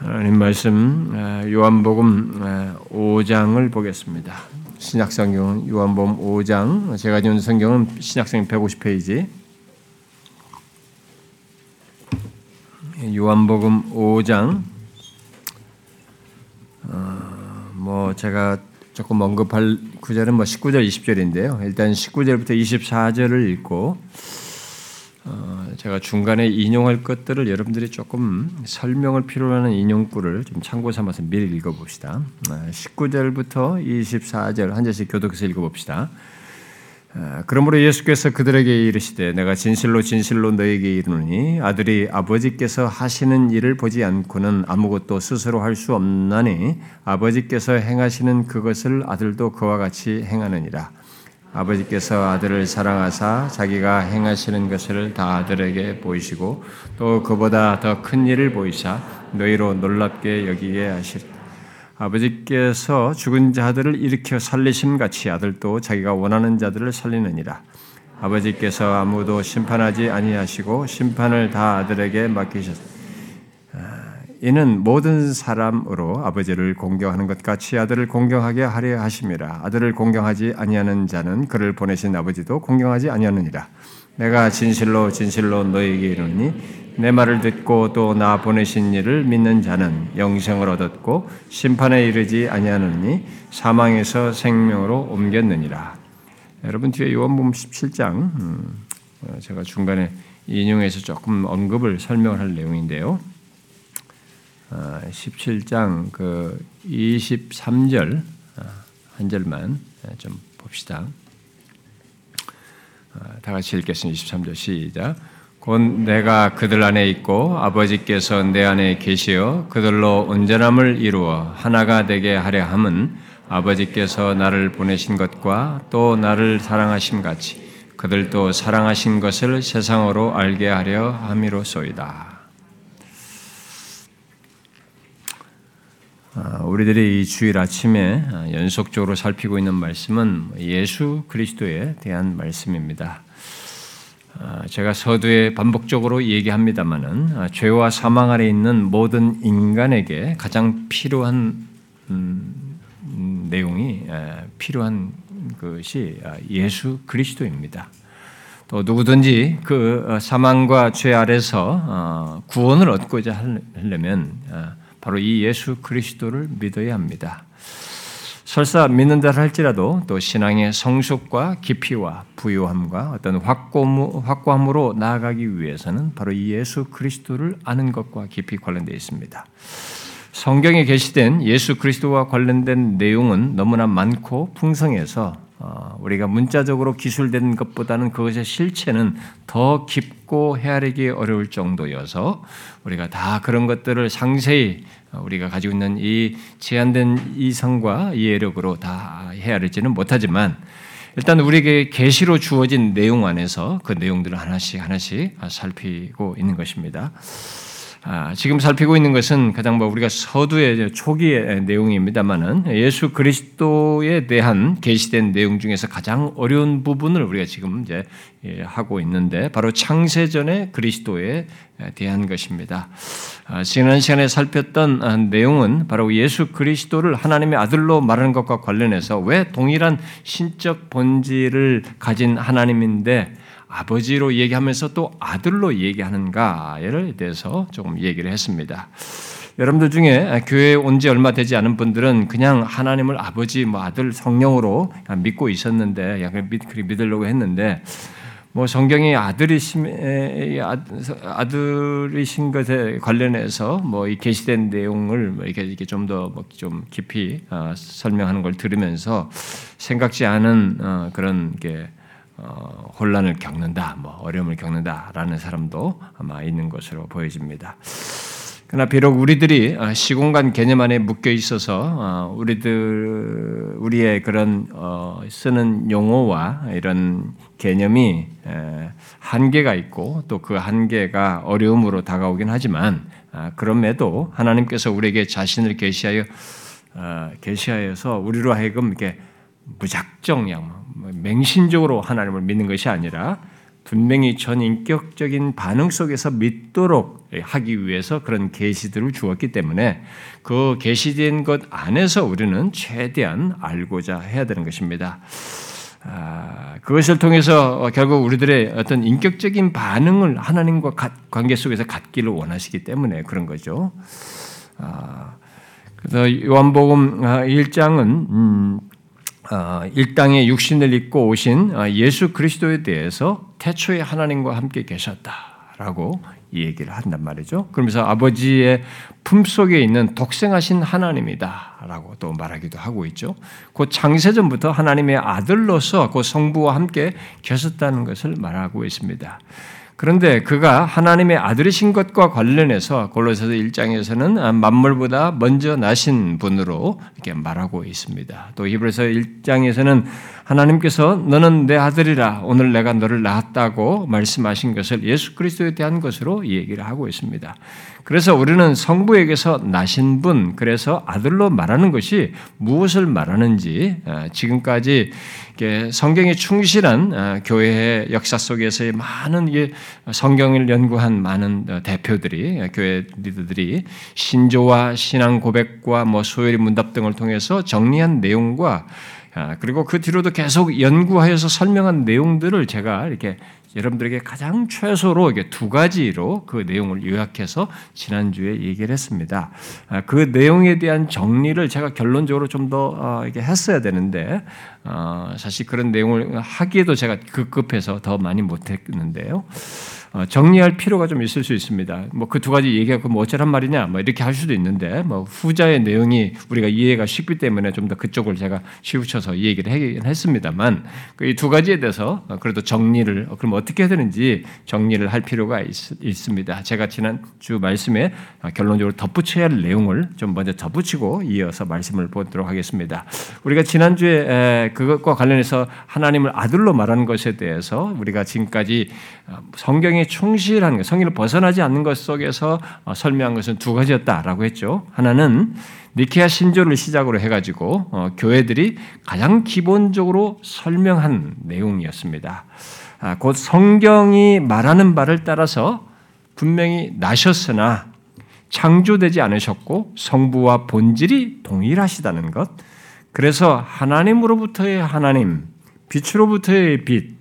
하나님 말씀 요한복음 5장을 보겠습니다. 신약성경 요한복음 5장 제가 지은 성경은 신약성경 150페이지 요한복음 5장 어, 뭐 제가 조금 언급할 구절은 뭐 19절 20절인데요. 일단 19절부터 24절을 읽고 어, 제가 중간에 인용할 것들을 여러분들이 조금 설명을 필요로 하는 인용구를 좀 참고 삼아서 미리 읽어봅시다. 19절부터 어, 24절 한 절씩 교독해서 읽어봅시다. 어, 그러므로 예수께서 그들에게 이르시되 내가 진실로 진실로 너에게 이르노니 아들이 아버지께서 하시는 일을 보지 않고는 아무것도 스스로 할 수 없나니 아버지께서 행하시는 그것을 아들도 그와 같이 행하느니라. 아버지께서 아들을 사랑하사 자기가 행하시는 것을 다 아들에게 보이시고 또 그보다 더 큰 일을 보이사 너희로 놀랍게 여기게 하실. 아버지께서 죽은 자들을 일으켜 살리심 같이 아들도 자기가 원하는 자들을 살리느니라. 아버지께서 아무도 심판하지 아니하시고 심판을 다 아들에게 맡기셨 이는 모든 사람으로 아버지를 공경하는 것 같이 아들을 공경하게 하려 하심이라. 아들을 공경하지 아니하는 자는 그를 보내신 아버지도 공경하지 아니하느니라. 내가 진실로 진실로 너에게 이르니 내 말을 듣고 또 나 보내신 이를 믿는 자는 영생을 얻었고 심판에 이르지 아니하느니 사망에서 생명으로 옮겼느니라. 여러분 뒤에 요한복음 17장 음, 어, 제가 중간에 인용해서 조금 언급을 설명을 할 내용인데요. 17장 어, 그 23절 어, 한 절만 어, 좀 봅시다. 다 같이 읽겠습니다. 23절 시작. 곧 내가 그들 안에 있고 아버지께서 내 안에 계시어 그들로 온전함을 이루어 하나가 되게 하려 함은 아버지께서 나를 보내신 것과 또 나를 사랑하심 같이 그들도 사랑하신 것을 세상으로 알게 하려 함이로소이다. 우리들이 이 주일 아침에 아, 연속적으로 살피고 있는 말씀은 예수 그리스도에 대한 말씀입니다. 아, 제가 서두에 반복적으로 얘기합니다만은 죄와 사망 아래 있는 모든 인간에게 가장 필요한 음, 음, 내용이 필요한 것이 예수 그리스도입니다. 또 누구든지 그 어, 사망과 죄 아래서 어, 구원을 얻고자 하려면 바로 이 예수 그리스도를 믿어야 합니다. 설사 믿는다 할지라도 또 신앙의 성숙과 깊이와 부유함과 어떤 확고함, 으로 나아가기 위해서는 바로 이 예수 그리스도를 아는 것과 깊이 관련되어 있습니다. 성경에 게시된 예수 그리스도와 관련된 내용은 너무나 많고 풍성해서 어, 우리가 문자적으로 기술된 것보다는 그것의 실체는 더 깊고 헤아리기 어려울 정도여서 우리가 다 그런 것들을 상세히 우리가 가지고 있는 이 제한된 이성과 이해력으로 다 헤아리지는 못하지만 일단 우리에게 계시로 주어진 내용 안에서 그 내용들을 하나씩 하나씩 살피고 있는 것입니다. 아, 지금 살피고 있는 것은 가장 뭐 우리가 서두의 초기의 내용입니다만은 예수 그리스도에 대한 계시된 내용 중에서 가장 어려운 부분을 우리가 지금 이제 예, 하고 있는데 바로 창세전의 그리스도에 대한 것입니다. 아, 지난 시간에 살폈던 아, 내용은 바로 예수 그리스도를 하나님의 아들로 말하는 것과 관련해서 왜 동일한 신적 본질을 가진 하나님인데 아버지로 얘기하면서 또 아들로 얘기하는가에 대해서 조금 얘기를 했습니다. 여러분들 중에 교회에 온 지 얼마 되지 않은 분들은 그냥 하나님을 아버지, 뭐 아들, 성령으로 믿고 있었는데, 약간 믿, 믿으려고 했는데, 뭐 성경이 아들이신 아들이신 것에 관련해서 뭐이 계시된 내용을 뭐 이렇게 이렇게 좀 더좀 뭐 깊이 어, 설명하는 걸 들으면서 생각지 않은 어, 그런 게 어, 혼란을 겪는다, 뭐 어려움을 겪는다라는 사람도 아마 있는 것으로 보여집니다. 그러나 비록 우리들이 어, 시공간 개념 안에 묶여 있어서 어, 우리들 우리의 그런 어, 쓰는 용어와 이런 개념이 한계가 있고 또 그 한계가 어려움으로 다가오긴 하지만 아, 그럼에도 하나님께서 우리에게 자신을 계시하여 계시하여서 우리로 하여금 이렇게 무작정 양 맹신적으로 하나님을 믿는 것이 아니라 분명히 전인격적인 반응 속에서 믿도록 하기 위해서 그런 계시들을 주었기 때문에 그 계시된 것 안에서 우리는 최대한 알고자 해야 되는 것입니다. 아, 그것을 통해서 결국 우리들의 어떤 인격적인 반응을 하나님과 관계 속에서 갖기를 원하시기 때문에 그런 거죠. 아, 그래서 요한복음 1장은 음, 어, 일당의 육신을 입고 오신 어, 예수 그리스도에 대해서 태초에 하나님과 함께 계셨다라고 얘기를 한단 말이죠. 그러면서 아버지의 품 속에 있는 독생하신 하나님이다라고 또 말하기도 하고 있죠. 그 창세전부터 하나님의 아들로서 그 성부와 함께 계셨다는 것을 말하고 있습니다. 그런데 그가 하나님의 아들이신 것과 관련해서 골로새서 1장에서는 만물보다 먼저 나신 분으로 이렇게 말하고 있습니다. 또 히브리서 1장에서는 하나님께서 너는 내 아들이라 오늘 내가 너를 낳았다고 말씀하신 것을 예수 그리스도에 대한 것으로 얘기를 하고 있습니다. 그래서 우리는 성부에게서 나신 분, 그래서 아들로 말하는 것이 무엇을 말하는지 아, 지금까지 성경에 충실한 아, 교회의 역사 속에서의 많은 성경을 연구한 많은 어, 대표들이 교회 리더들이 신조와 신앙 고백과 뭐 소요리 문답 등을 통해서 정리한 내용과 아, 그리고 그 뒤로도 계속 연구하여서 설명한 내용들을 제가 이렇게 여러분들에게 가장 최소로 이게 두 가지로 그 내용을 요약해서 지난주에 얘기를 했습니다. 아, 그 내용에 대한 정리를 제가 결론적으로 좀더 어, 이게 했어야 되는데 어, 사실 그런 내용을 하기에도 제가 급급해서 더 많이 못했는데요. 어, 정리할 필요가 좀 있을 수 있습니다. 뭐 그 두 가지 얘기하고 뭐 어쩌란 말이냐 뭐 이렇게 할 수도 있는데 뭐 후자의 내용이 우리가 이해가 쉽기 때문에 좀 더 그쪽을 제가 치우쳐서 이 얘기를 하긴 했습니다만 그이두 가지에 대해서 그래도 정리를 그럼 어떻게 해야 되는지 정리를 할 필요가 있, 습니다 제가 지난 주 말씀에 결론적으로 덧붙여야 할 내용을 좀 먼저 덧붙이고 이어서 말씀을 보도록 하겠습니다. 우리가 지난 주에 그것과 관련해서 하나님을 아들로 말하는 것에 대해서 우리가 지금까지 성경에 충실한 것, 성경을 벗어나지 않는 것 속에서 어, 설명한 것은 두 가지였다라고 했죠. 하나는 니케아 신조를 시작으로 해가지고 어, 교회들이 가장 기본적으로 설명한 내용이었습니다. 아, 곧 성경이 말하는 바를 따라서 분명히 나셨으나 창조되지 않으셨고 성부와 본질이 동일하시다는 것. 그래서 하나님으로부터의 하나님, 빛으로부터의 빛,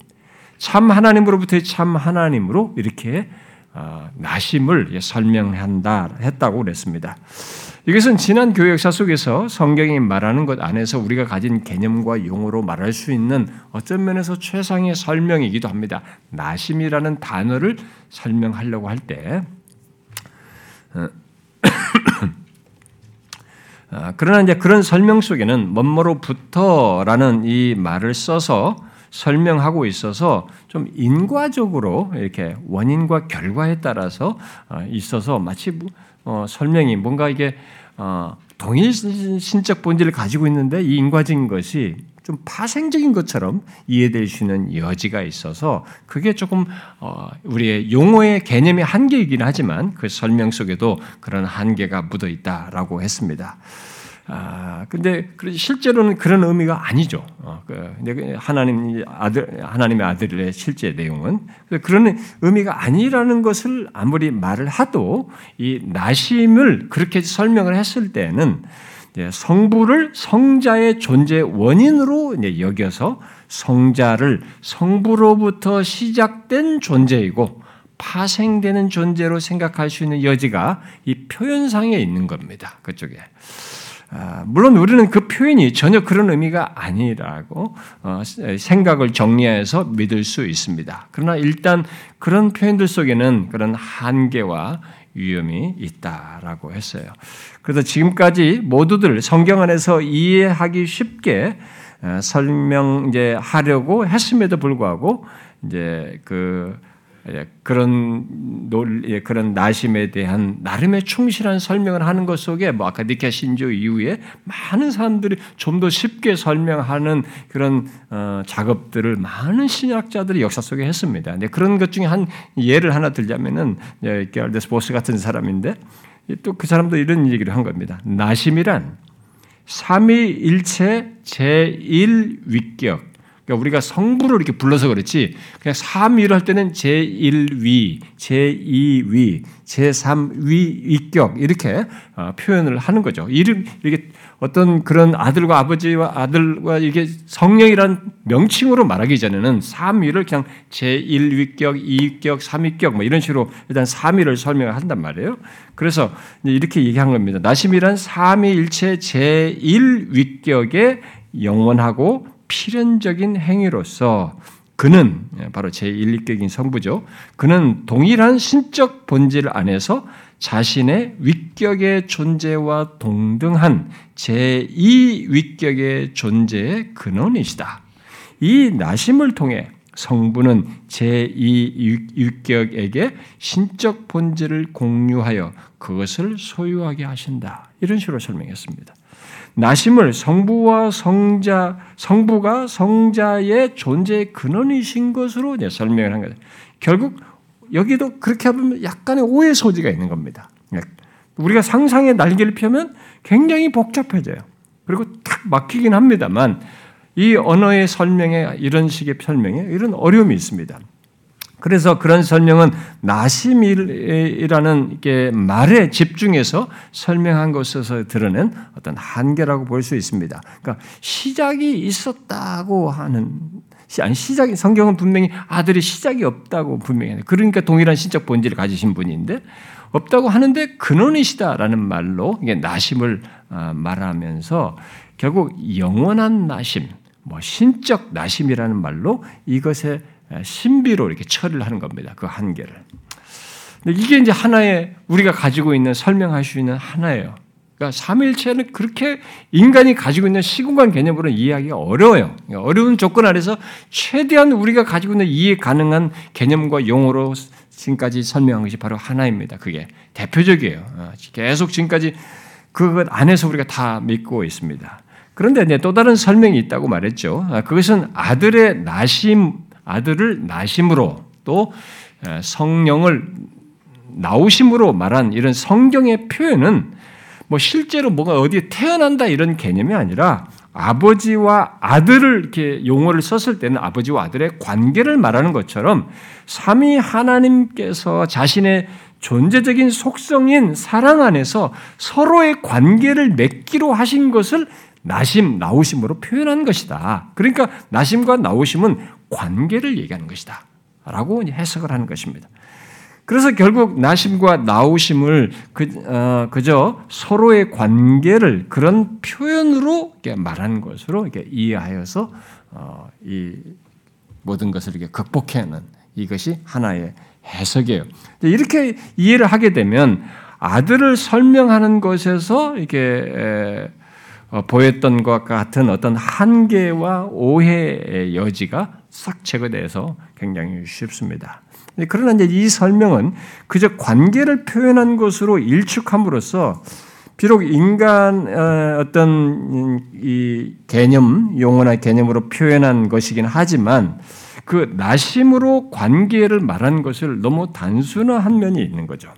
참 하나님으로부터의 참 하나님으로 이렇게 어, 나심을 설명한다 했다고 그랬습니다. 이것은 지난 교회 역사 속에서 성경이 말하는 것 안에서 우리가 가진 개념과 용어로 말할 수 있는 어떤 면에서 최상의 설명이기도 합니다. 나심이라는 단어를 설명하려고 할 때, 어, 어, 그러나 이제 그런 설명 속에는 뭐뭐로부터라는 이 말을 써서 설명하고 있어서 좀 인과적으로 이렇게 원인과 결과에 따라서 어, 있어서 마치 어, 설명이 뭔가 이게 어, 동일 신적 본질을 가지고 있는데 이 인과적인 것이 좀 파생적인 것처럼 이해될 수 있는 여지가 있어서 그게 조금 우리의 용어의 개념의 한계이긴 하지만 그 설명 속에도 그런 한계가 묻어 있다라고 했습니다. 아, 근데 실제로는 그런 의미가 아니죠. 어, 그, 그 하나님 아들, 하나님의 아들의 실제 내용은 그런 의미가 아니라는 것을 아무리 말을 하도 이 나심을 그렇게 설명을 했을 때는 성부를 성자의 존재 원인으로 여겨서 성자를 성부로부터 시작된 존재이고 파생되는 존재로 생각할 수 있는 여지가 이 표현상에 있는 겁니다. 그쪽에. 아, 물론 우리는 그 표현이 전혀 그런 의미가 아니라고 어, 생각을 정리해서 믿을 수 있습니다. 그러나 일단 그런 표현들 속에는 그런 한계와 위험이 있다라고 했어요. 그래서 지금까지 모두들 성경 안에서 이해하기 쉽게 어, 설명 이제 하려고 했음에도 불구하고 이제 그 예, 그런 논 예, 그런 나심에 대한 나름의 충실한 설명을 하는 것 속에 뭐 아까 니케 신조 이후에 많은 사람들이 좀 더 쉽게 설명하는 그런 어, 작업들을 많은 신학자들이 역사 속에 했습니다. 근데 그런 것 중에 한 예를 하나 들자면은 게알데스 보스 같은 사람인데 또 그 사람도 이런 얘기를 한 겁니다. 나심이란 삼위일체 제1위격 그러니까 우리가 성부를 이렇게 불러서 그렇지 그냥 삼위를 할 때는 제1위, 제2위, 제3위 위격 이렇게 어, 표현을 하는 거죠. 이름 이렇게 어떤 그런 아들과 아버지와 아들과 이게 성령이란 명칭으로 말하기 전에는 삼위를 그냥 제1위격, 2위격, 3위격 뭐 이런 식으로 일단 삼위를 설명한단 말이에요. 그래서 이렇게 얘기한 겁니다. 나심이란 삼위일체 제1위격의 영원하고 필연적인 행위로서 그는 예, 바로 제1위격인 성부죠. 그는 동일한 신적 본질 안에서 자신의 위격의 존재와 동등한 제2위격의 존재의 근원이시다. 이 나심을 통해 성부는 제2위격에게 신적 본질을 공유하여 그것을 소유하게 하신다. 이런 식으로 설명했습니다. 나심을 성부와 성자, 성부가 성자의 존재의 근원이신 것으로 이제 설명을 한 거죠. 결국 여기도 그렇게 하면 약간의 오해 소지가 있는 겁니다. 우리가 상상의 날개를 펴면 굉장히 복잡해져요. 그리고 딱 막히긴 합니다만 이 언어의 설명에 이런 식의 설명에 이런 어려움이 있습니다. 그래서 그런 설명은 나심이라는 말에 집중해서 설명한 것에서 드러낸 어떤 한계라고 볼 수 있습니다. 그러니까 시작이 있었다고 하는 아니 시작이 성경은 분명히 아들이 시작이 없다고 분명히 해요. 그러니까 동일한 신적 본질을 가지신 분인데 없다고 하는데 근원이시다라는 말로 이게 나심을 어, 말하면서 결국 영원한 나심, 뭐 신적 나심이라는 말로 이것의 신비로 이렇게 처리를 하는 겁니다. 그 한계를. 이게 이제 하나의 우리가 가지고 있는 설명할 수 있는 하나예요. 그러니까 삼일체는 그렇게 인간이 가지고 있는 시공간 개념으로 이해하기가 어려워요. 그러니까 어려운 조건 아래서 최대한 우리가 가지고 있는 이해 가능한 개념과 용어로 지금까지 설명한 것이 바로 하나입니다. 그게 대표적이에요. 어, 계속 지금까지 그것 안에서 우리가 다 믿고 있습니다. 그런데 또 다른 설명이 있다고 말했죠. 아, 그것은 아들의 나심, 아들을 나심으로 또 성령을 나오심으로 말한 이런 성경의 표현은 뭐 실제로 뭐가 어디에 태어난다 이런 개념이 아니라 아버지와 아들을 이렇게 용어를 썼을 때는 아버지와 아들의 관계를 말하는 것처럼 삼위 하나님께서 자신의 존재적인 속성인 사랑 안에서 서로의 관계를 맺기로 하신 것을 나심, 나오심으로 표현한 것이다. 그러니까 나심과 나오심은 관계를 얘기하는 것이다. 라고 해석을 하는 것입니다. 그래서 결국 나심과 나오심을 그, 어, 그저 서로의 관계를 그런 표현으로 말하는 것으로 이해하여서 어, 이 모든 것을 이렇게 극복해내는 이것이 하나의 해석이에요. 이렇게 이해를 하게 되면 아들을 설명하는 것에서 이게 어, 보였던 것 같은 어떤 한계와 오해의 여지가 싹 제거돼서 굉장히 쉽습니다. 그러나 이제 이 설명은 그저 관계를 표현한 것으로 일축함으로써 비록 인간 어, 어떤 이 개념 용어나 개념으로 표현한 것이긴 하지만 그 나심으로 관계를 말한 것을 너무 단순화한 면이 있는 거죠.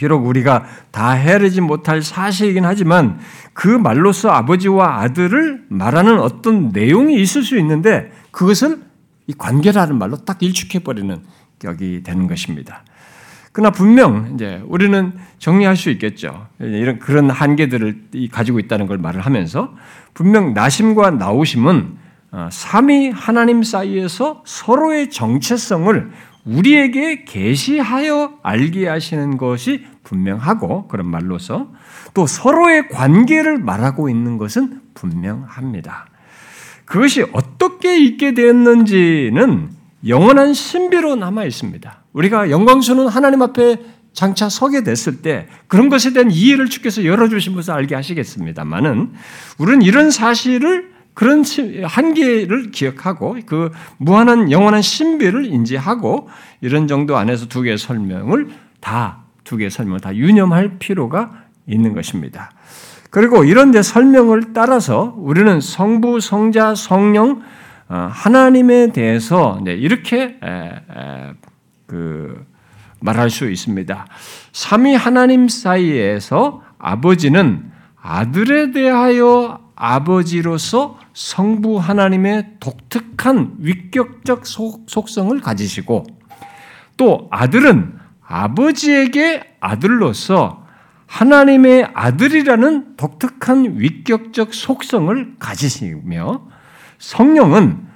비록 우리가 다 헤아리지 못할 사실이긴 하지만 그 말로서 아버지와 아들을 말하는 어떤 내용이 있을 수 있는데 그것을 이 관계라는 말로 딱 일축해버리는 격이 되는 것입니다. 그러나 분명 이제 우리는 정리할 수 있겠죠. 이런 그런 한계들을 가지고 있다는 걸 말을 하면서 분명 나심과 나오심은 어, 삼위 하나님 사이에서 서로의 정체성을 우리에게 계시하여 알게 하시는 것이 분명하고 그런 말로서 또 서로의 관계를 말하고 있는 것은 분명합니다. 그것이 어떻게 있게 되었는지는 영원한 신비로 남아 있습니다. 우리가 영광스러운 하나님 앞에 장차 서게 됐을 때 그런 것에 대한 이해를 주께서 열어주신 것을 알게 하시겠습니다만은 우리는 이런 사실을 그런 한계를 기억하고 그 무한한 영원한 신비를 인지하고 이런 정도 안에서 두 개의 설명을 다 두 개의 설명을 다 유념할 필요가 있는 것입니다. 그리고 이런 데 설명을 따라서 우리는 성부, 성자, 성령 어, 하나님에 대해서 이렇게 그 말할 수 있습니다. 삼위 하나님 사이에서 아버지는 아들에 대하여 아버지로서 성부 하나님의 독특한 위격적 속성을 가지시고 또 아들은 아버지에게 아들로서 하나님의 아들이라는 독특한 위격적 속성을 가지시며 성령은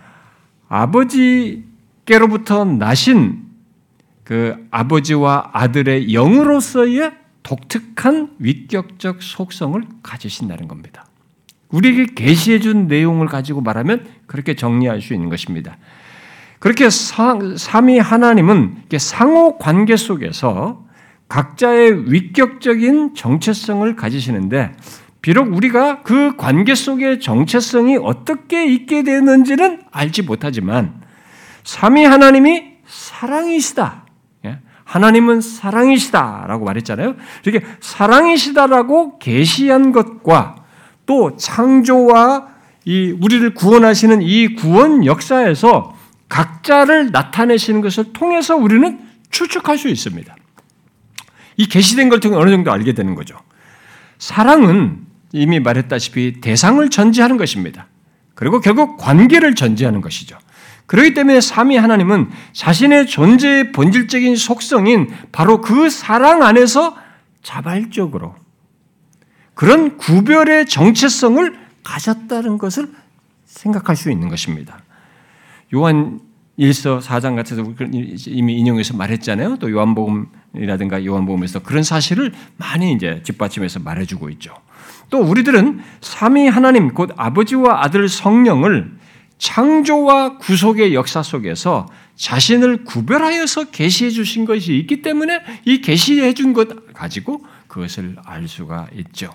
아버지께로부터 나신 그 아버지와 아들의 영으로서의 독특한 위격적 속성을 가지신다는 겁니다. 우리에게 계시해 준 내용을 가지고 말하면 그렇게 정리할 수 있는 것입니다. 그렇게 삼위 하나님은 상호 관계 속에서 각자의 위격적인 정체성을 가지시는데 비록 우리가 그 관계 속의 정체성이 어떻게 있게 되는지는 알지 못하지만 삼위 하나님이 사랑이시다. 예? 하나님은 사랑이시다라고 말했잖아요. 이렇게 사랑이시다라고 계시한 것과 또 창조와 이 우리를 구원하시는 이 구원 역사에서 각자를 나타내시는 것을 통해서 우리는 추측할 수 있습니다. 이 계시된 걸 통해 어느 정도 알게 되는 거죠. 사랑은 이미 말했다시피 대상을 전제하는 것입니다. 그리고 결국 관계를 전제하는 것이죠. 그렇기 때문에 삼위 하나님은 자신의 존재의 본질적인 속성인 바로 그 사랑 안에서 자발적으로 그런 구별의 정체성을 가졌다는 것을 생각할 수 있는 것입니다. 요한 1서 4장 같아서 이미 인용해서 말했잖아요. 또 요한복음이라든가 요한복음에서 그런 사실을 많이 이제 뒷받침해서 말해주고 있죠. 또 우리들은 삼위 하나님 곧 아버지와 아들 성령을 창조와 구속의 역사 속에서 자신을 구별하여서 계시해 주신 것이 있기 때문에 이 계시해 준 것 가지고 그것을 알 수가 있죠.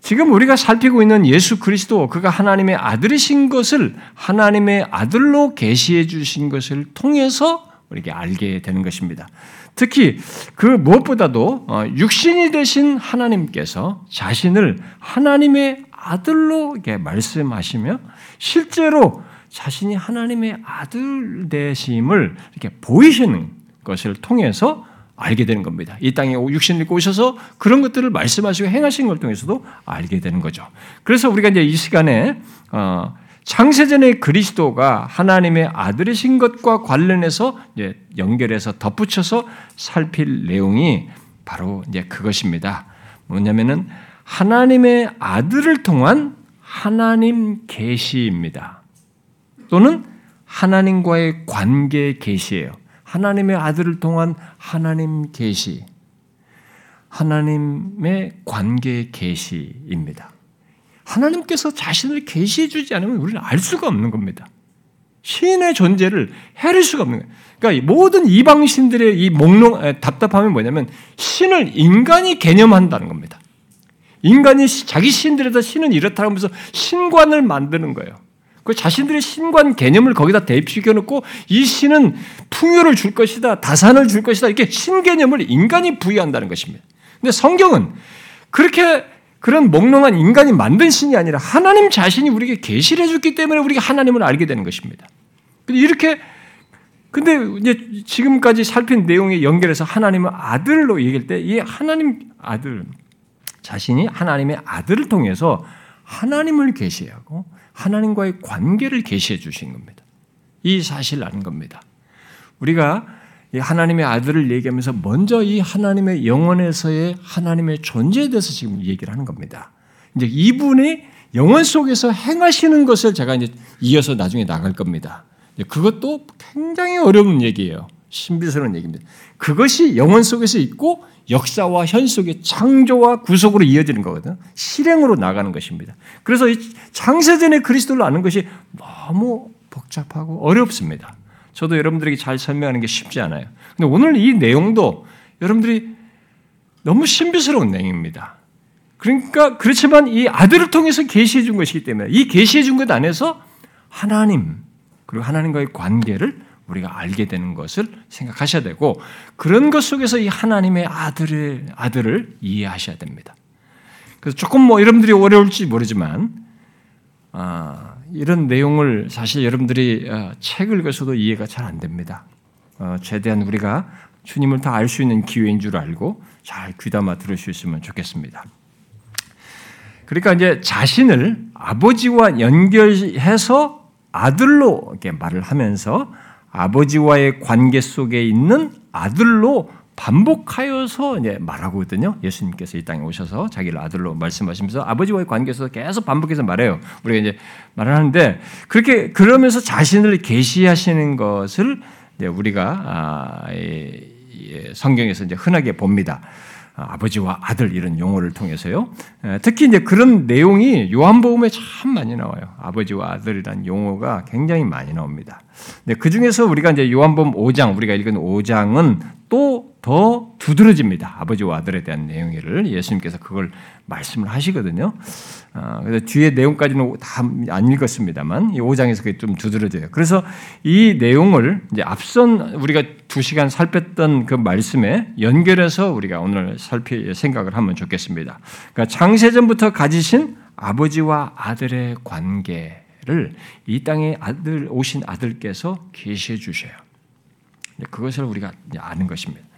지금 우리가 살피고 있는 예수 그리스도 그가 하나님의 아들이신 것을 하나님의 아들로 계시해 주신 것을 통해서 우리에게 알게 되는 것입니다. 특히 그 무엇보다도 어, 육신이 되신 하나님께서 자신을 하나님의 아들로 이렇게 말씀하시며 실제로 자신이 하나님의 아들 되심을 이렇게 보이시는 것을 통해서 알게 되는 겁니다. 이 땅에 육신을 입고 오셔서 그런 것들을 말씀하시고 행하신 걸 통해서도 알게 되는 거죠. 그래서 우리가 이제 이 시간에 어, 창세전의 그리스도가 하나님의 아들이신 것과 관련해서 이제 연결해서 덧붙여서 살필 내용이 바로 이제 그것입니다. 뭐냐면은 하나님의 아들을 통한 하나님 계시입니다. 또는 하나님과의 관계 계시예요. 하나님의 아들을 통한 하나님 계시, 하나님의 관계 계시입니다. 하나님께서 자신을 계시해 주지 않으면 우리는 알 수가 없는 겁니다. 신의 존재를 헤아릴 수가 없는 거예요. 그러니까 모든 이방신들의 이 목록 답답함이 뭐냐면 신을 인간이 개념한다는 겁니다. 인간이 자기 신들에서 신은 이렇다 하면서 신관을 만드는 거예요. 그 자신들의 신관 개념을 거기다 대입시켜 놓고 이 신은 풍요를 줄 것이다, 다산을 줄 것이다 이렇게 신 개념을 인간이 부여한다는 것입니다. 근데 성경은 그렇게 그런 몽롱한 인간이 만든 신이 아니라 하나님 자신이 우리에게 계시를 해줬기 때문에 우리가 하나님을 알게 되는 것입니다. 이렇게 근데 이제 지금까지 살핀 내용에 연결해서 하나님을 아들로 얘기할 때 이 하나님 아들 자신이 하나님의 아들을 통해서 하나님을 계시하고 하나님과의 관계를 계시해 주신 겁니다. 이 사실을 아는 겁니다. 우리가 하나님의 아들을 얘기하면서 먼저 이 하나님의 영혼에서의 하나님의 존재에 대해서 지금 얘기를 하는 겁니다. 이제 이분이 영혼 속에서 행하시는 것을 제가 이제 이어서 나중에 나갈 겁니다. 그것도 굉장히 어려운 얘기예요. 신비스러운 얘기입니다. 그것이 영혼 속에서 있고 역사와 현 속의 창조와 구속으로 이어지는 거거든. 실행으로 나가는 것입니다. 그래서 이 창세전의 그리스도를 아는 것이 너무 복잡하고 어렵습니다. 저도 여러분들에게 잘 설명하는 게 쉽지 않아요. 근데 오늘 이 내용도 여러분들이 너무 신비스러운 내용입니다. 그러니까 그렇지만 이 아들을 통해서 계시해 준 것이기 때문에 이 계시해 준 것 안에서 하나님 그리고 하나님과의 관계를 우리가 알게 되는 것을 생각하셔야 되고 그런 것 속에서 이 하나님의 아들을 아들을 이해하셔야 됩니다. 그래서 조금 뭐 여러분들이 어려울지 모르지만 아, 이런 내용을 사실 여러분들이 어, 책을 읽어서도 이해가 잘 안 됩니다. 어, 최대한 우리가 주님을 다 알 수 있는 기회인 줄 알고 잘 귀담아 들을 수 있으면 좋겠습니다. 그러니까 이제 자신을 아버지와 연결해서 아들로 이렇게 말을 하면서 아버지와의 관계 속에 있는 아들로 반복하여서 이제 말하거든요. 예수님께서 이 땅에 오셔서 자기를 아들로 말씀하시면서 아버지와의 관계에서 계속 반복해서 말해요. 우리가 이제 말을 하는데 그렇게 그러면서 자신을 계시하시는 것을 우리가 아, 성경에서 이제 흔하게 봅니다. 아, 아버지와 아들 이런 용어를 통해서요. 특히 이제 그런 내용이 요한복음에 참 많이 나와요. 아버지와 아들이란 용어가 굉장히 많이 나옵니다. 그 중에서 우리가 이제 요한복음 5장 우리가 읽은 5장은 또 더 두드러집니다. 아버지와 아들에 대한 내용을 예수님께서 그걸 말씀을 하시거든요. 아, 그래서 뒤에 내용까지는 다 안 읽었습니다만 이 5장에서 그게 좀 두드러져요. 그래서 이 내용을 이제 앞선 우리가 두 시간 살폈던 그 말씀에 연결해서 우리가 오늘 살필 생각을 하면 좋겠습니다. 그러니까 창세전부터 가지신 아버지와 아들의 관계를 이 땅에 아들 오신 아들께서 계시해 주셔요. 그것을 우리가 아는 것입니다.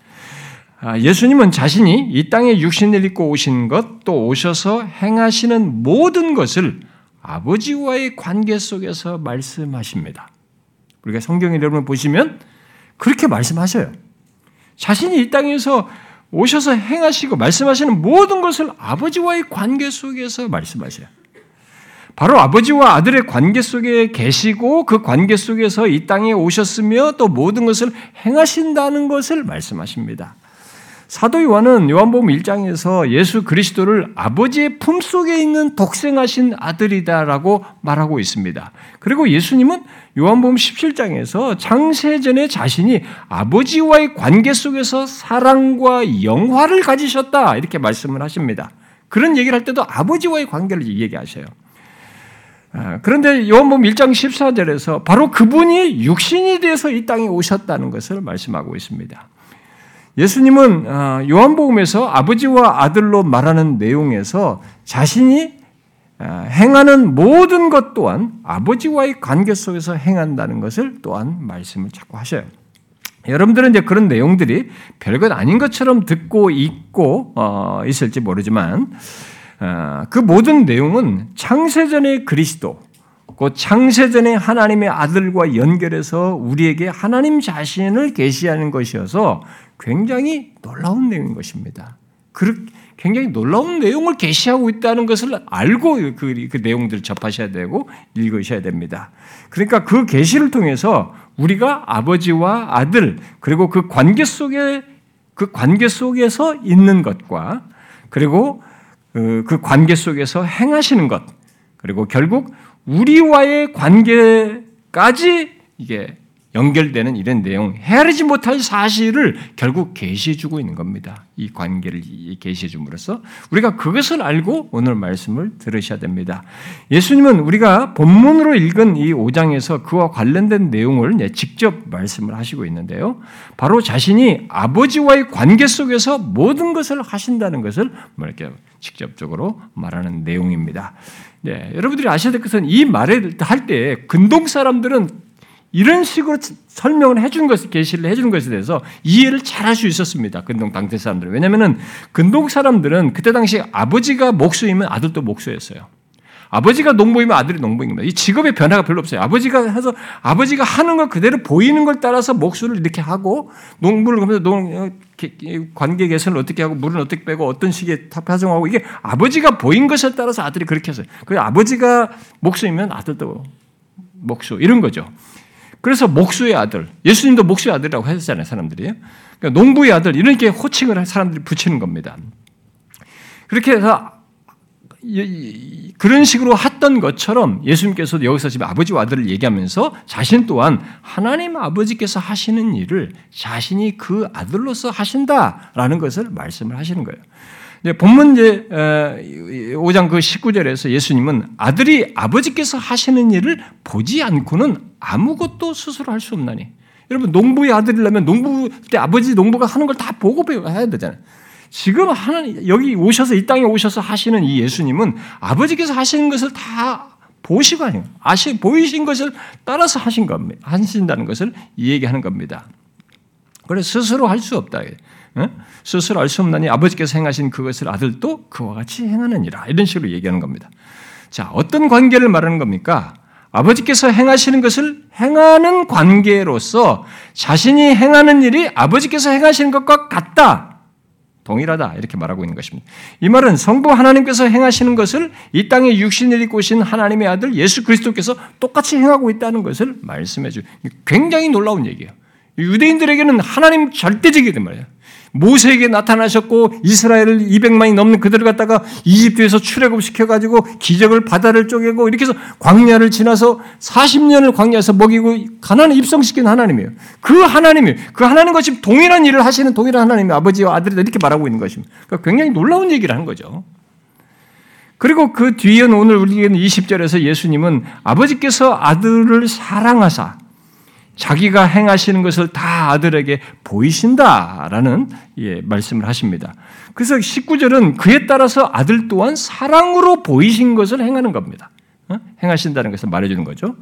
아, 예수님은 자신이 이 땅에 육신을 입고 오신 것, 또 오셔서 행하시는 모든 것을 아버지와의 관계 속에서 말씀하십니다. 우리가 성경에 여러분 보시면 그렇게 말씀하셔요. 자신이 이 땅에서 오셔서 행하시고 말씀하시는 모든 것을 아버지와의 관계 속에서 말씀하셔요. 바로 아버지와 아들의 관계 속에 계시고 그 관계 속에서 이 땅에 오셨으며 또 모든 것을 행하신다는 것을 말씀하십니다. 사도 요한은 요한복음 1장에서 예수 그리스도를 아버지의 품속에 있는 독생하신 아들이다라고 말하고 있습니다. 그리고 예수님은 요한복음 17장에서 창세전에 자신이 아버지와의 관계 속에서 사랑과 영화를 가지셨다 이렇게 말씀을 하십니다. 그런 얘기를 할 때도 아버지와의 관계를 얘기하셔요. 아, 그런데 요한복음 1장 14절에서 바로 그분이 육신이 돼서 이 땅에 오셨다는 것을 말씀하고 있습니다. 예수님은 아, 요한복음에서 아버지와 아들로 말하는 내용에서 자신이 아, 행하는 모든 것 또한 아버지와의 관계 속에서 행한다는 것을 또한 말씀을 자꾸 하셔요. 여러분들은 이제 그런 내용들이 별것 아닌 것처럼 듣고 있고 어, 있을지 모르지만 어, 그 모든 내용은 창세전의 그리스도, 곧 창세전의 하나님의 아들과 연결해서 우리에게 하나님 자신을 계시하는 것이어서 굉장히 놀라운 내용인 것입니다. 굉장히 놀라운 내용을 계시하고 있다는 것을 알고 그, 그 내용들을 접하셔야 되고 읽으셔야 됩니다. 그러니까 그 계시를 통해서 우리가 아버지와 아들 그리고 그 관계 속에 그 관계 속에서 있는 것과 그리고 그, 그 관계 속에서 행하시는 것, 그리고 결국 우리와의 관계까지 이게 연결되는 이런 내용, 헤아리지 못할 사실을 결국 계시해 주고 있는 겁니다. 이 관계를 계시해 줌으로써 우리가 그것을 알고 오늘 말씀을 들으셔야 됩니다. 예수님은 우리가 본문으로 읽은 이 5장에서 그와 관련된 내용을 직접 말씀을 하시고 있는데요. 바로 자신이 아버지와의 관계 속에서 모든 것을 하신다는 것을 뭐 이렇게 직접적으로 말하는 내용입니다. 네, 여러분들이 아셔야 될 것은 이 말을 할 때 근동 사람들은 이런 식으로 설명을 해준 것, 계시를 해주는 것에 대해서 이해를 잘 할 수 있었습니다. 근동 당대 사람들은. 왜냐면은 근동 사람들은 그때 당시 아버지가 목수이면 아들도 목수였어요. 아버지가 농부이면 아들이 농부입니다. 이 직업의 변화가 별로 없어요. 아버지가 해서 아버지가 하는 걸 그대로 보이는 걸 따라서 목수를 이렇게 하고 농부를 하면서 농 관계 개선을 어떻게 하고 물은 어떻게 빼고 어떤 식의 파종하고 이게 아버지가 보인 것에 따라서 아들이 그렇게 했어요. 그 아버지가 목수이면 아들도 목수 이런 거죠. 그래서 목수의 아들, 예수님도 목수의 아들이라고 하셨잖아요, 사람들이. 그러니까 농부의 아들, 이렇게 호칭을 사람들이 붙이는 겁니다. 그렇게 해서 그런 식으로 했던 것처럼 예수님께서도 여기서 지금 아버지와 아들을 얘기하면서 자신 또한 하나님 아버지께서 하시는 일을 자신이 그 아들로서 하신다라는 것을 말씀을 하시는 거예요. 본문 이제 5장 그 19절에서 예수님은 아들이 아버지께서 하시는 일을 보지 않고는 아무것도 스스로 할 수 없나니. 여러분 농부의 아들이라면 농부 때 아버지 농부가 하는 걸 다 보고 해야 되잖아요. 지금 하나님 여기 오셔서 이 땅에 오셔서 하시는 이 예수님은 아버지께서 하시는 것을 다 보시고 아니 아시 보이신 것을 따라서 하신 겁니다. 하신다는 것을 이 얘기하는 겁니다. 그래서 스스로 할 수 없다. 스스로 알 수 없나니 아버지께서 행하신 그것을 아들도 그와 같이 행하느니라. 이런 식으로 얘기하는 겁니다. 자, 어떤 관계를 말하는 겁니까? 아버지께서 행하시는 것을 행하는 관계로서 자신이 행하는 일이 아버지께서 행하시는 것과 같다. 동일하다. 이렇게 말하고 있는 것입니다. 이 말은 성부 하나님께서 행하시는 것을 이 땅에 육신을 입고 오신 하나님의 아들 예수 그리스도께서 똑같이 행하고 있다는 것을 말씀해 주 굉장히 놀라운 얘기예요. 유대인들에게는 하나님 절대적이단 말이에요. 모세에게 나타나셨고 이스라엘을 200만이 넘는 그들을 갖다가 이집트에서 출애굽시켜 가지고 기적을 바다를 쪼개고 이렇게 해서 광야를 지나서 40년을 광야에서 먹이고 가난을 입성시킨 하나님이에요. 그 하나님이 그 하나님과 지금 동일한 일을 하시는 동일한 하나님이 아버지와 아들이다 이렇게 말하고 있는 것입니다. 그러니까 굉장히 놀라운 얘기를 하는 거죠. 그리고 그 뒤에는 오늘 우리에게는 20절에서 예수님은 아버지께서 아들을 사랑하사 자기가 행하시는 것을 다 아들에게 보이신다라는 예, 말씀을 하십니다. 그래서 19절은 그에 따라서 아들 또한 사랑으로 보이신 것을 행하는 겁니다. 어? 행하신다는 것을 말해주는 거죠.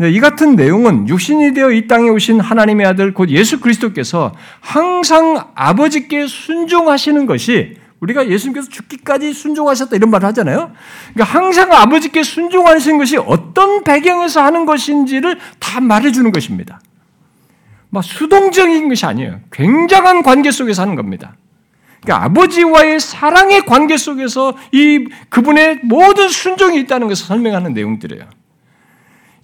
이 같은 내용은 육신이 되어 이 땅에 오신 하나님의 아들 곧 예수 그리스도께서 항상 아버지께 순종하시는 것이 우리가 예수님께서 죽기까지 순종하셨다 이런 말을 하잖아요. 그러니까 항상 아버지께 순종하시는 것이 어떤 배경에서 하는 것인지를 다 말해주는 것입니다. 막 수동적인 것이 아니에요. 굉장한 관계 속에서 하는 겁니다. 그러니까 아버지와의 사랑의 관계 속에서 이 그분의 모든 순종이 있다는 것을 설명하는 내용들이에요.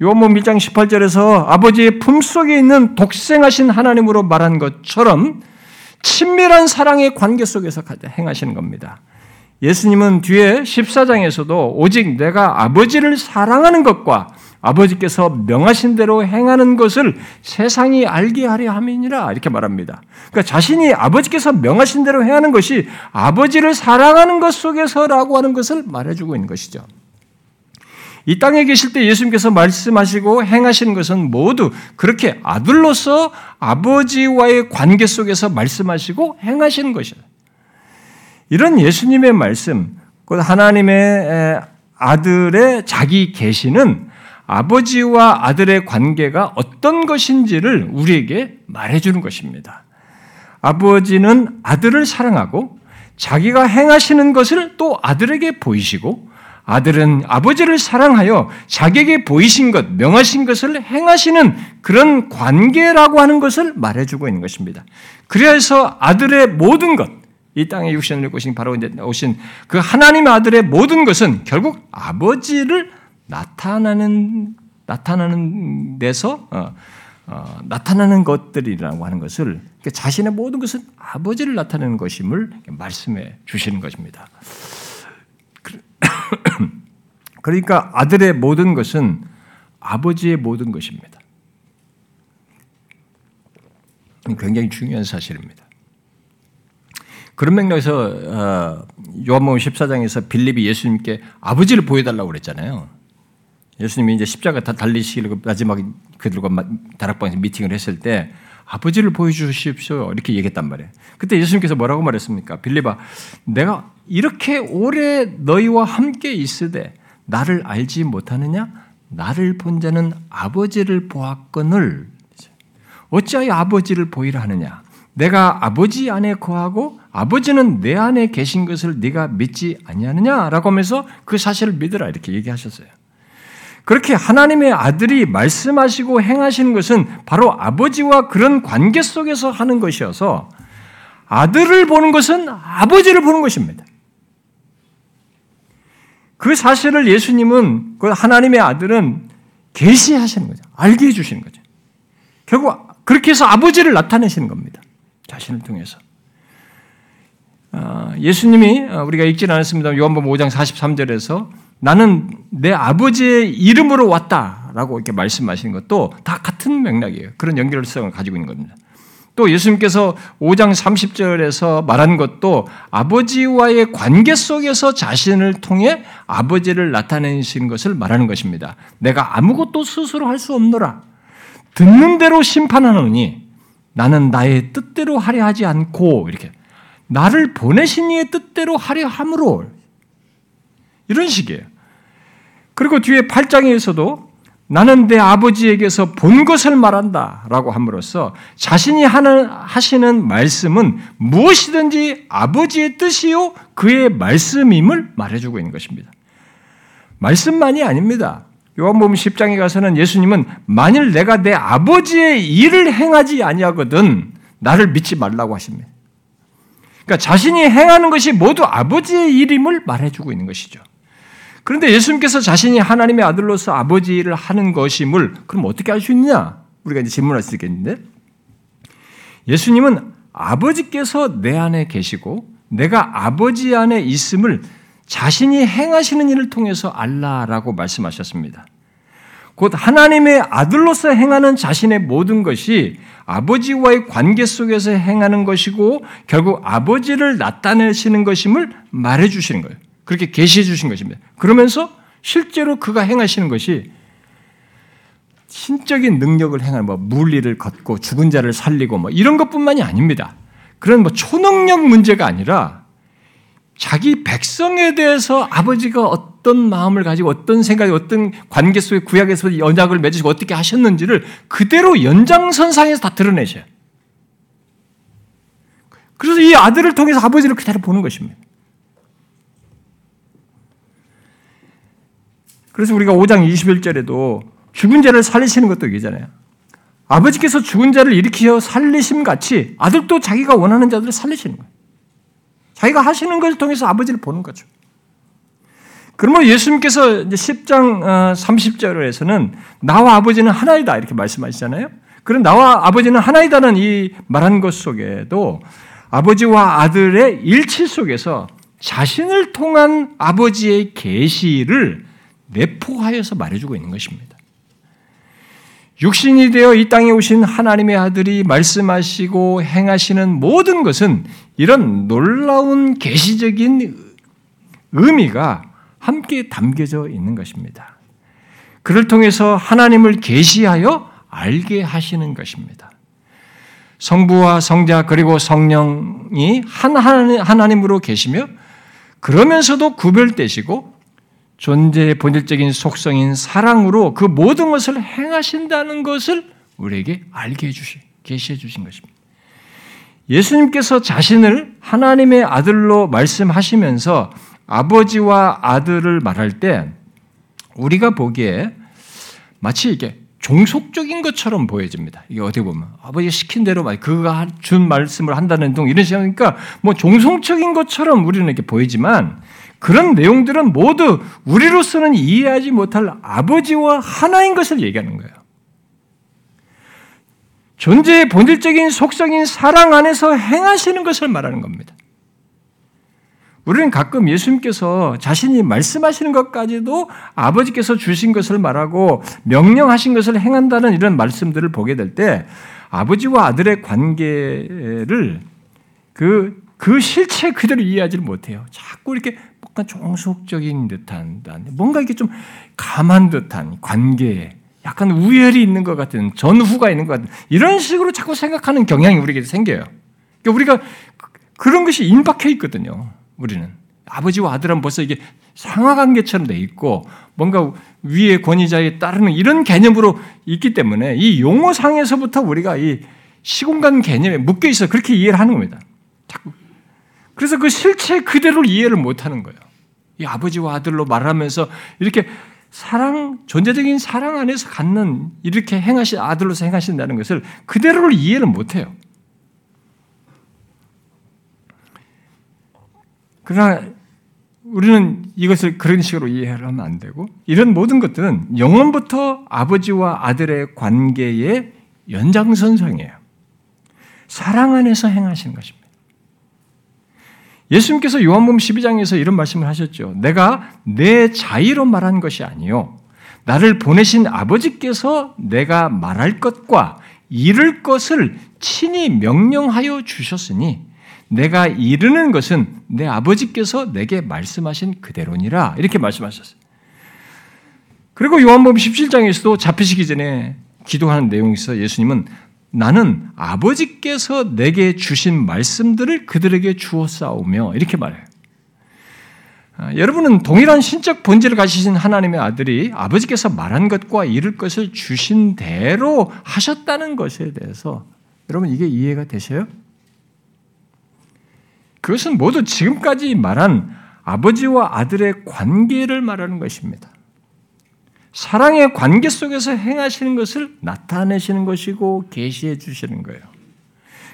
요한복음 1장 18절에서 아버지의 품 속에 있는 독생하신 하나님으로 말한 것처럼 친밀한 사랑의 관계 속에서 행하시는 겁니다. 예수님은 뒤에 14장에서도 오직 내가 아버지를 사랑하는 것과 아버지께서 명하신 대로 행하는 것을 세상이 알게 하려 함이니라 이렇게 말합니다. 그러니까 자신이 아버지께서 명하신 대로 행하는 것이 아버지를 사랑하는 것 속에서라고 하는 것을 말해주고 있는 것이죠. 이 땅에 계실 때 예수님께서 말씀하시고 행하시는 것은 모두 그렇게 아들로서 아버지와의 관계 속에서 말씀하시고 행하시는 것이에요. 이런 예수님의 말씀, 하나님의 아들의 자기 계시는 아버지와 아들의 관계가 어떤 것인지를 우리에게 말해주는 것입니다. 아버지는 아들을 사랑하고 자기가 행하시는 것을 또 아들에게 보이시고 아들은 아버지를 사랑하여 자기에게 보이신 것, 명하신 것을 행하시는 그런 관계라고 하는 것을 말해주고 있는 것입니다. 그래서 아들의 모든 것, 이 땅에 육신을 오신 바로 이제 오신 그 하나님의 아들의 모든 것은 결국 아버지를 나타나는 나타나는 데서 어, 어, 나타나는 것들이라고 하는 것을 그러니까 자신의 모든 것은 아버지를 나타내는 것임을 말씀해 주시는 것입니다. 그러니까 아들의 모든 것은 아버지의 모든 것입니다. 굉장히 중요한 사실입니다. 그런 맥락에서 어, 요한복음 14장에서 빌립이 예수님께 아버지를 보여달라고 그랬잖아요. 예수님이 이제 십자가 다 달리시기를 마지막 그들과 다락방에서 미팅을 했을 때 아버지를 보여주십시오 이렇게 얘기했단 말이에요. 그때 예수님께서 뭐라고 말했습니까? 빌립아, 내가 이렇게 오래 너희와 함께 있으되 나를 알지 못하느냐? 나를 본 자는 아버지를 보았거늘 어찌하여 아버지를 보이라 하느냐? 내가 아버지 안에 거하고 아버지는 내 안에 계신 것을 네가 믿지 아니하느냐라고 하면서 그 사실을 믿으라 이렇게 얘기하셨어요. 그렇게 하나님의 아들이 말씀하시고 행하시는 것은 바로 아버지와 그런 관계 속에서 하는 것이어서 아들을 보는 것은 아버지를 보는 것입니다. 그 사실을 예수님은 그 하나님의 아들은 계시하시는 거죠. 알게 해주시는 거죠. 결국 그렇게 해서 아버지를 나타내시는 겁니다. 자신을 통해서. 아, 예수님이 아, 우리가 읽지 않았습니다. 요한복음 5장 43절에서 나는 내 아버지의 이름으로 왔다라고 이렇게 말씀하시는 것도 다 같은 맥락이에요. 그런 연결성을 가지고 있는 겁니다. 또 예수님께서 5장 30절에서 말한 것도 아버지와의 관계 속에서 자신을 통해 아버지를 나타내신 것을 말하는 것입니다. 내가 아무것도 스스로 할 수 없노라. 듣는 대로 심판하노니 나는 나의 뜻대로 하려 하지 않고 이렇게 나를 보내신 이의 뜻대로 하려 함으로 이런 식이에요. 그리고 뒤에 8장에서도 나는 내 아버지에게서 본 것을 말한다. 라고 함으로써 자신이 하는, 하시는 말씀은 무엇이든지 아버지의 뜻이요, 그의 말씀임을 말해주고 있는 것입니다. 말씀만이 아닙니다. 요한복음 10장에 가서는 예수님은 만일 내가 내 아버지의 일을 행하지 아니하거든 나를 믿지 말라고 하십니다. 그러니까 자신이 행하는 것이 모두 아버지의 일임을 말해주고 있는 것이죠. 그런데 예수님께서 자신이 하나님의 아들로서 아버지 일을 하는 것임을 그럼 어떻게 알 수 있느냐? 우리가 이제 질문할 수 있겠는데 예수님은 아버지께서 내 안에 계시고 내가 아버지 안에 있음을 자신이 행하시는 일을 통해서 알라라고 말씀하셨습니다. 곧 하나님의 아들로서 행하는 자신의 모든 것이 아버지와의 관계 속에서 행하는 것이고 결국 아버지를 나타내시는 것임을 말해 주시는 거예요. 그렇게 계시해 주신 것입니다. 그러면서 실제로 그가 행하시는 것이 신적인 능력을 행하는 뭐 물리를 걷고 죽은 자를 살리고 뭐 이런 것뿐만이 아닙니다. 그런 뭐 초능력 문제가 아니라 자기 백성에 대해서 아버지가 어떤 마음을 가지고 어떤 생각이 어떤 관계 속에 구약에서 연약을 맺으시고 어떻게 하셨는지를 그대로 연장선상에서 다 드러내셔요. 그래서 이 아들을 통해서 아버지를 그대로 보는 것입니다. 그래서 우리가 5장 21절에도 죽은 자를 살리시는 것도 얘기잖아요. 아버지께서 죽은 자를 일으키어 살리심 같이 아들도 자기가 원하는 자들을 살리시는 거예요. 자기가 하시는 것을 통해서 아버지를 보는 거죠. 그러면 예수님께서 이제 10장 30절에서는 어, 나와 아버지는 하나이다 이렇게 말씀하시잖아요. 그럼 나와 아버지는 하나이다는 이 말한 것 속에도 아버지와 아들의 일치 속에서 자신을 통한 아버지의 계시를 내포하여서 말해주고 있는 것입니다. 육신이 되어 이 땅에 오신 하나님의 아들이 말씀하시고 행하시는 모든 것은 이런 놀라운 계시적인 의미가 함께 담겨져 있는 것입니다. 그를 통해서 하나님을 계시하여 알게 하시는 것입니다. 성부와 성자 그리고 성령이 한 하나님으로 계시며 그러면서도 구별되시고 존재의 본질적인 속성인 사랑으로 그 모든 것을 행하신다는 것을 우리에게 알게 해주시, 계시해 주신 것입니다. 예수님께서 자신을 하나님의 아들로 말씀하시면서 아버지와 아들을 말할 때 우리가 보기에 마치 이게 종속적인 것처럼 보여집니다. 이게 어떻게 보면 아버지가 시킨 대로 그가 준 말씀을 한다는 등 이런 식이니까 뭐 종속적인 것처럼 우리는 이렇게 보이지만 그런 내용들은 모두 우리로서는 이해하지 못할 아버지와 하나인 것을 얘기하는 거예요. 존재의 본질적인 속성인 사랑 안에서 행하시는 것을 말하는 겁니다. 우리는 가끔 예수님께서 자신이 말씀하시는 것까지도 아버지께서 주신 것을 말하고 명령하신 것을 행한다는 이런 말씀들을 보게 될 때 아버지와 아들의 관계를 그, 그 실체 그대로 이해하지를 못해요. 자꾸 이렇게 약간 종속적인 듯한, 뭔가 이게 좀 감한 듯한 관계에 약간 우열이 있는 것 같은, 전후가 있는 것 같은, 이런 식으로 자꾸 생각하는 경향이 우리에게 생겨요. 그러니까 우리가 그런 것이 임박해 있거든요. 우리는. 아버지와 아들은 벌써 이게 상하관계처럼 돼 있고, 뭔가 위의 권위자에 따르는 이런 개념으로 있기 때문에 이 용어상에서부터 우리가 이 시공간 개념에 묶여 있어 그렇게 이해를 하는 겁니다. 자꾸. 그래서 그 실체 그대로 이해를 못 하는 거예요. 이 아버지와 아들로 말하면서 이렇게 사랑, 존재적인 사랑 안에서 갖는 이렇게 행하신 아들로서 행하신다는 것을 그대로를 이해를 못해요. 그러나 우리는 이것을 그런 식으로 이해하면 안 되고 이런 모든 것들은 영원부터 아버지와 아들의 관계의 연장선상이에요. 사랑 안에서 행하시는 것입니다. 예수님께서 요한복음 12장에서 이런 말씀을 하셨죠. 내가 내 자의로 말한 것이 아니요 나를 보내신 아버지께서 내가 말할 것과 이룰 것을 친히 명령하여 주셨으니 내가 이르는 것은 내 아버지께서 내게 말씀하신 그대로니라 이렇게 말씀하셨어요. 그리고 요한복음 17장에서도 잡히시기 전에 기도하는 있어 예수님은 나는 아버지께서 내게 주신 말씀들을 그들에게 주어 싸우며 이렇게 말해요. 아, 여러분은 동일한 신적 본질을 가지신 하나님의 아들이 아버지께서 말한 것과 이룰 것을 주신 대로 하셨다는 것에 대해서 여러분 이게 이해가 되셔요? 그것은 모두 지금까지 말한 아버지와 아들의 관계를 말하는 것입니다. 사랑의 관계 속에서 행하시는 것을 나타내시는 것이고 계시해 주시는 거예요.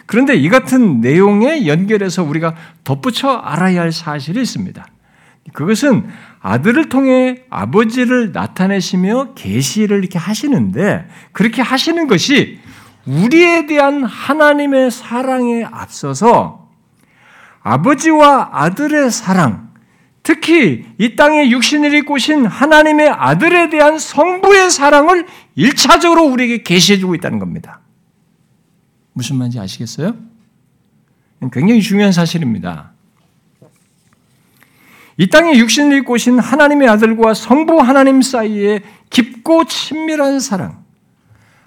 그런데 이 같은 내용에 연결해서 우리가 덧붙여 알아야 할 사실이 있습니다. 그것은 아들을 통해 아버지를 나타내시며 계시를 이렇게 하시는데 그렇게 하시는 것이 우리에 대한 하나님의 사랑에 앞서서 아버지와 아들의 사랑, 특히 이 땅에 육신을 입고 오신 하나님의 아들에 대한 성부의 사랑을 일차적으로 우리에게 계시해 주고 있다는 겁니다. 무슨 말인지 아시겠어요? 굉장히 중요한 사실입니다. 이 땅에 육신을 입고 오신 하나님의 아들과 성부 하나님 사이에 깊고 친밀한 사랑,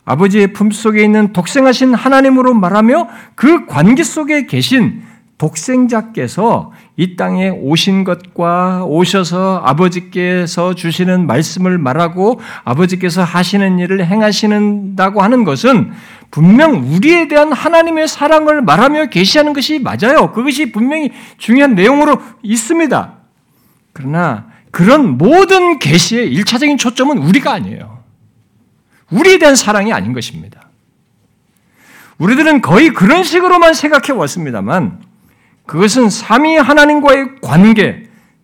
아버지의 품 속에 있는 독생하신 하나님으로 말하며 그 관계 속에 계신 독생자께서 이 땅에 오신 것과 오셔서 아버지께서 주시는 말씀을 말하고 아버지께서 하시는 일을 행하시는다고 하는 것은 분명 우리에 대한 하나님의 사랑을 말하며 계시하는 것이 맞아요. 그것이 분명히 중요한 내용으로 있습니다. 그러나 그런 모든 계시의 일차적인 초점은 우리가 아니에요. 우리에 대한 사랑이 아닌 것입니다. 우리들은 거의 그런 식으로만 생각해 왔습니다만 그것은 삼위 하나님과의 관계,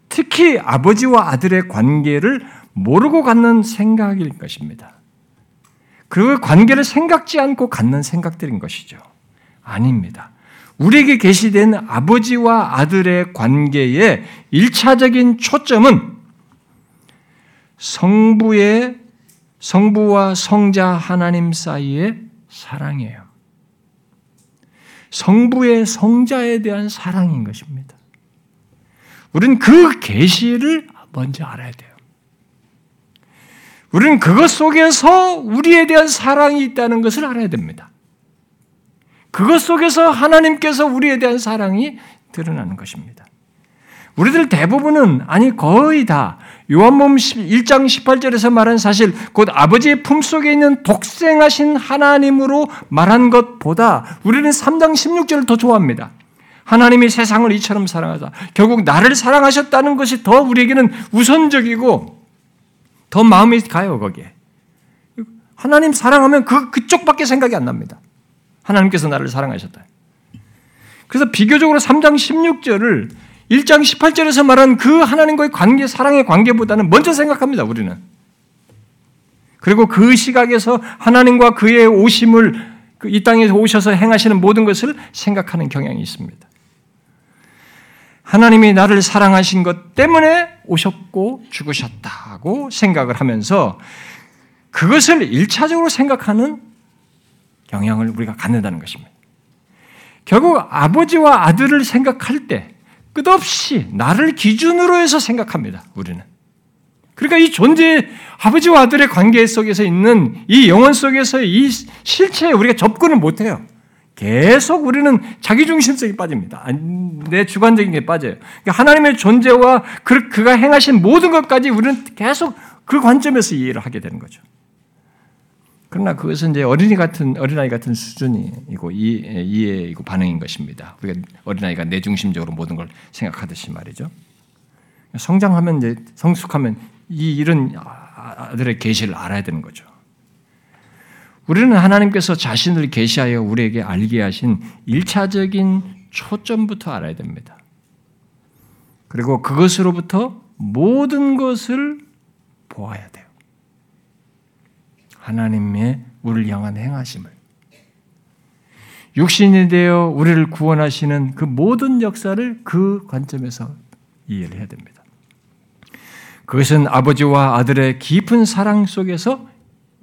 특히 아버지와 아들의 관계를 모르고 갖는 생각일 것입니다. 그 관계를 생각지 않고 갖는 생각들인 것이죠. 아닙니다. 우리에게 계시된 아버지와 아들의 관계의 일차적인 초점은 성부의 성부와 성자 하나님 사이의 사랑이에요. 성부의 성자에 대한 사랑인 것입니다. 우리는 그 계시를 먼저 알아야 돼요. 우리는 그것 속에서 우리에 대한 사랑이 있다는 것을 알아야 됩니다. 그것 속에서 하나님께서 우리에 대한 사랑이 드러나는 것입니다. 우리들 대부분은 아니 거의 다 요한복음 1장 18절에서 말한 사실 곧 아버지의 품속에 있는 독생하신 하나님으로 말한 것보다 우리는 3장 16절을 더 좋아합니다. 하나님이 세상을 이처럼 사랑하다. 결국 나를 사랑하셨다는 것이 더 우리에게는 우선적이고 더 마음이 가요 거기에. 하나님 사랑하면 그 그쪽밖에 생각이 안 납니다. 하나님께서 나를 사랑하셨다. 그래서 비교적으로 3장 16절을 1장 18절에서 말한 그 하나님과의 관계, 사랑의 관계보다는 먼저 생각합니다, 우리는. 그리고 그 시각에서 하나님과 그의 오심을 그이 땅에 오셔서 행하시는 모든 것을 생각하는 경향이 있습니다. 하나님이 나를 사랑하신 것 때문에 오셨고 죽으셨다고 생각을 하면서 그것을 일차적으로 생각하는 경향을 우리가 갖는다는 것입니다. 결국 아버지와 아들을 생각할 때 끝없이 나를 기준으로 해서 생각합니다. 우리는. 그러니까 이 존재 아버지와 아들의 관계 속에서 있는 이 영혼 속에서 이 실체에 우리가 접근을 못 해요. 계속 우리는 자기 중심성이 빠집니다. 내 주관적인 게 빠져요. 그러니까 하나님의 존재와 그, 그가 행하신 모든 것까지 우리는 계속 그 관점에서 이해를 하게 되는 거죠. 그러나 그것은 이제 어린이 같은 어린아이 같은 수준이고 이해이고 반응인 것입니다. 우리가 어린아이가 내 중심적으로 모든 걸 생각하듯이 말이죠. 성장하면 이제 성숙하면 이 이런 아들의 계시를 알아야 되는 거죠. 우리는 하나님께서 자신을 계시하여 우리에게 알게 하신 일차적인 초점부터 알아야 됩니다. 그리고 그것으로부터 모든 것을 보아야 돼요. 하나님의 우리를 향한 행하심을 육신이 되어 우리를 구원하시는 그 모든 역사를 그 관점에서 이해를 해야 됩니다. 그것은 아버지와 아들의 깊은 사랑 속에서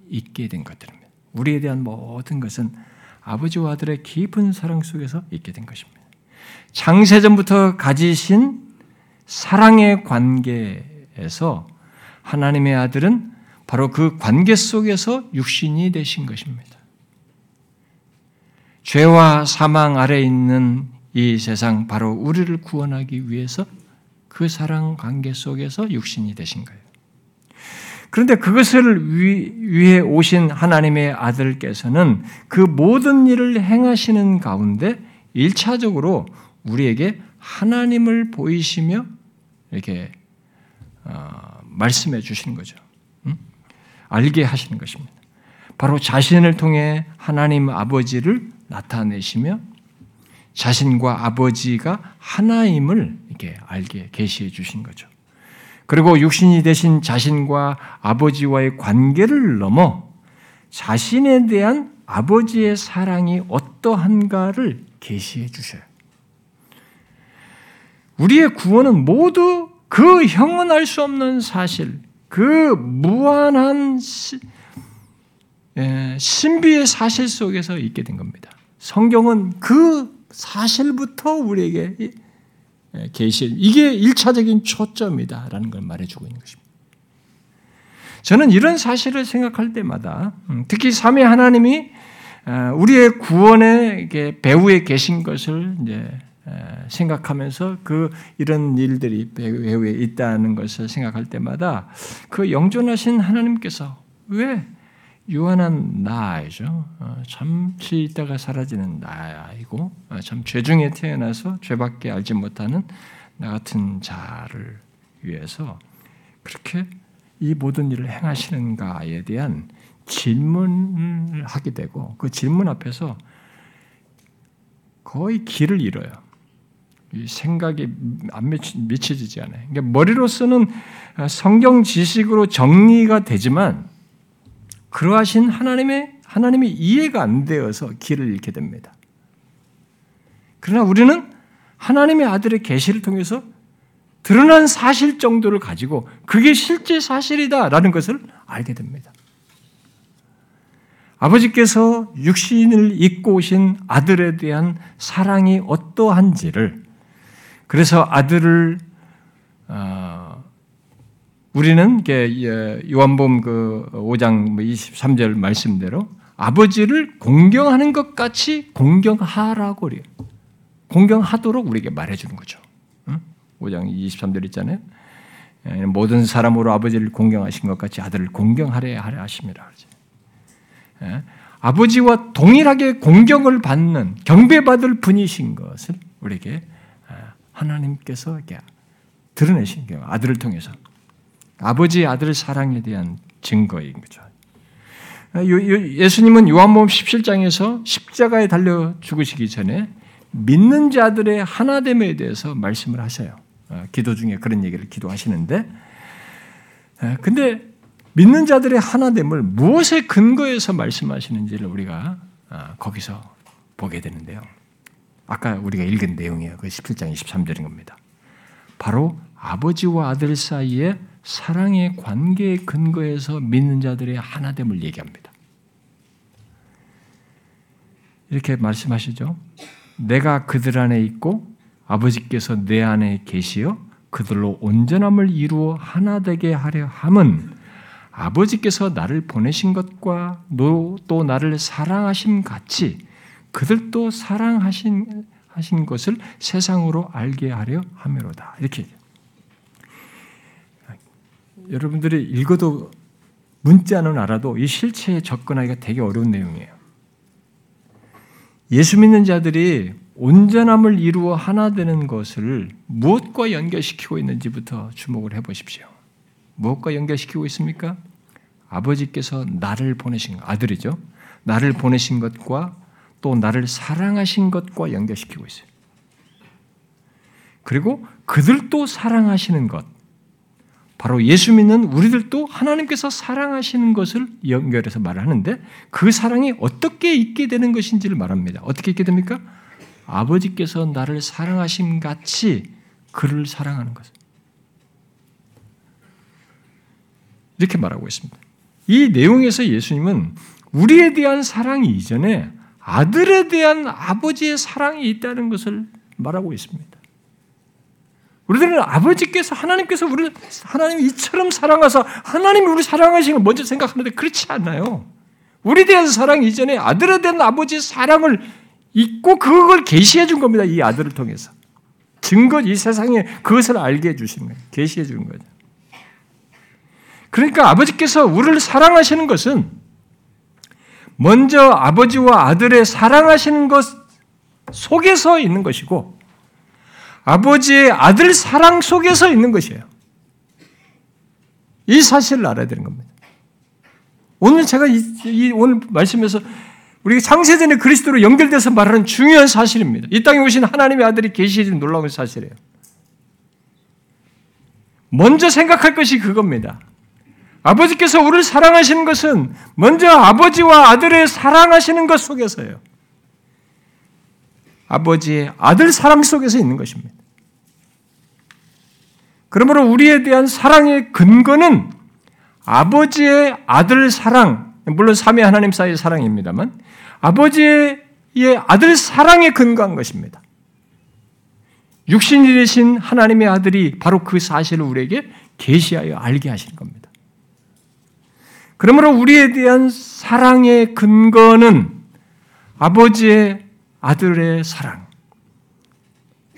있게 된 것들입니다. 우리에 대한 모든 것은 아버지와 아들의 깊은 사랑 속에서 있게 된 것입니다. 창세전부터 가지신 사랑의 관계에서 하나님의 아들은 바로 그 관계 속에서 육신이 되신 것입니다. 죄와 사망 아래 있는 이 세상 바로 우리를 구원하기 위해서 그 사랑 관계 속에서 육신이 되신 거예요. 그런데 그것을 위해 오신 하나님의 아들께서는 그 모든 일을 행하시는 가운데 1차적으로 우리에게 하나님을 보이시며 이렇게 어, 말씀해 주시는 거죠. 응? 알게 하시는 것입니다. 바로 자신을 통해 하나님 아버지를 나타내시며 자신과 아버지가 하나임을 이렇게 알게 계시해 주신 거죠. 그리고 육신이 되신 자신과 아버지와의 관계를 넘어 자신에 대한 아버지의 사랑이 어떠한가를 계시해 주셔요. 우리의 구원은 모두 그 형언할 수 없는 사실, 그 무한한 예, 신비의 사실 속에서 있게 된 겁니다. 성경은 그 사실부터 우리에게 예, 계시 이게 1차적인 초점이다라는 걸 말해주고 있는 것입니다. 저는 이런 사실을 생각할 때마다 음, 특히 삼위 하나님이 어, 우리의 구원의 배후에 계신 것을 이제 생각하면서 그 이런 일들이 배후에 있다는 것을 생각할 때마다 그 영존하신 하나님께서 왜 유한한 나이죠. 어, 잠시 있다가 사라지는 나이고 어, 참 죄중에 태어나서 죄밖에 알지 못하는 나 같은 자를 위해서 그렇게 이 모든 일을 행하시는가에 대한 질문을 하게 되고 그 질문 앞에서 거의 길을 잃어요. 생각이 안 미쳐지지 않아요. 그러니까 머리로서는 성경 지식으로 정리가 되지만 그러하신 하나님의 하나님이 이해가 안 되어서 길을 잃게 됩니다. 그러나 우리는 하나님의 아들의 계시를 통해서 드러난 사실 정도를 가지고 그게 실제 사실이다라는 것을 알게 됩니다. 아버지께서 육신을 입고 오신 아들에 대한 사랑이 어떠한지를 그래서 아들을 어, 우리는 요한복음 그 5장 23절 뭐 말씀대로 아버지를 공경하는 것 같이 공경하라고 그래요. 공경하도록 우리에게 말해주는 거죠. 5장 23절 있잖아요. 예, 모든 사람으로 아버지를 공경하신 것 같이 아들을 공경하려 하려 그러죠. 예, 아버지와 동일하게 공경을 받는 경배받을 분이신 것을 우리에게 아, 하나님께서 이렇게 드러내신 거예요. 아들을 통해서. 아버지 아들 사랑에 대한 증거인 거죠. 예수님은 요한복음 17장에서 십자가에 달려 죽으시기 전에 믿는 자들의 하나됨에 대해서 말씀을 하셔요. 어, 기도 중에 그런 얘기를 기도하시는데, 근데 믿는 자들의 하나됨을 무엇에 근거해서 말씀하시는지를 우리가 어, 거기서 보게 되는데요. 아까 우리가 읽은 내용이에요. 그 17장 23절인 겁니다. 바로 아버지와 아들 사이에 사랑의 관계의 근거에서 믿는 자들의 하나됨을 얘기합니다. 이렇게 말씀하시죠. 내가 그들 안에 있고 아버지께서 내 안에 계시어 그들로 온전함을 이루어 하나 되게 하려 함은 아버지께서 나를 보내신 것과 또 나를 사랑하심 같이 그들도 사랑하신 하신 것을 세상으로 알게 하려 함이로다. 이렇게 여러분들이 읽어도 문자는 알아도 이 실체에 접근하기가 되게 어려운 내용이에요. 예수 믿는 자들이 온전함을 이루어 하나 되는 것을 무엇과 연결시키고 있는지부터 주목을 해 보십시오. 무엇과 연결시키고 있습니까? 아버지께서 나를 보내신 아들이죠. 나를 보내신 것과 또 나를 사랑하신 것과 연결시키고 있어요. 그리고 그들도 사랑하시는 것, 바로 예수 믿는 우리들도 하나님께서 사랑하시는 것을 연결해서 말을 하는데 그 사랑이 어떻게 있게 되는 것인지를 말합니다. 어떻게 있게 됩니까? 아버지께서 나를 사랑하심 같이 그를 사랑하는 것. 이렇게 말하고 있습니다. 이 내용에서 예수님은 우리에 대한 사랑이 이전에 아들에 대한 아버지의 사랑이 있다는 것을 말하고 있습니다. 우리들은 아버지께서 하나님께서 우리를 하나님 이처럼 사랑하사 하나님이 우리 사랑하신 걸 먼저 생각하는데 그렇지 않나요? 우리 대한 사랑 이전에 아들에 대한 아버지의 사랑을 잊고 그걸 계시해 준 겁니다. 이 아들을 통해서. 증거, 이 세상에 그것을 알게 해 주신 거예요. 계시해 주는 거죠. 그러니까 아버지께서 우리를 사랑하시는 것은 먼저 아버지와 아들의 사랑하시는 것 속에서 있는 것이고 아버지의 아들 사랑 속에서 있는 것이에요. 이 사실을 알아야 되는 겁니다. 오늘 제가 이, 이 오늘 말씀에서 우리 창세전에 그리스도로 연결돼서 말하는 중요한 사실입니다. 이 땅에 오신 하나님의 아들이 계시해진 놀라운 사실이에요. 먼저 생각할 것이 그겁니다. 아버지께서 우리를 사랑하시는 것은 먼저 아버지와 아들의 사랑하시는 것 속에서요. 아버지의 아들 사랑 속에서 있는 것입니다. 그러므로 우리에 대한 사랑의 근거는 아버지의 아들 사랑, 물론 삼위 하나님 사이의 사랑입니다만 아버지의 아들 사랑에 근거한 것입니다. 육신이 되신 하나님의 아들이 바로 그 사실을 우리에게 계시하여 알게 하신 겁니다. 그러므로 우리에 대한 사랑의 근거는 아버지의 아들의 사랑,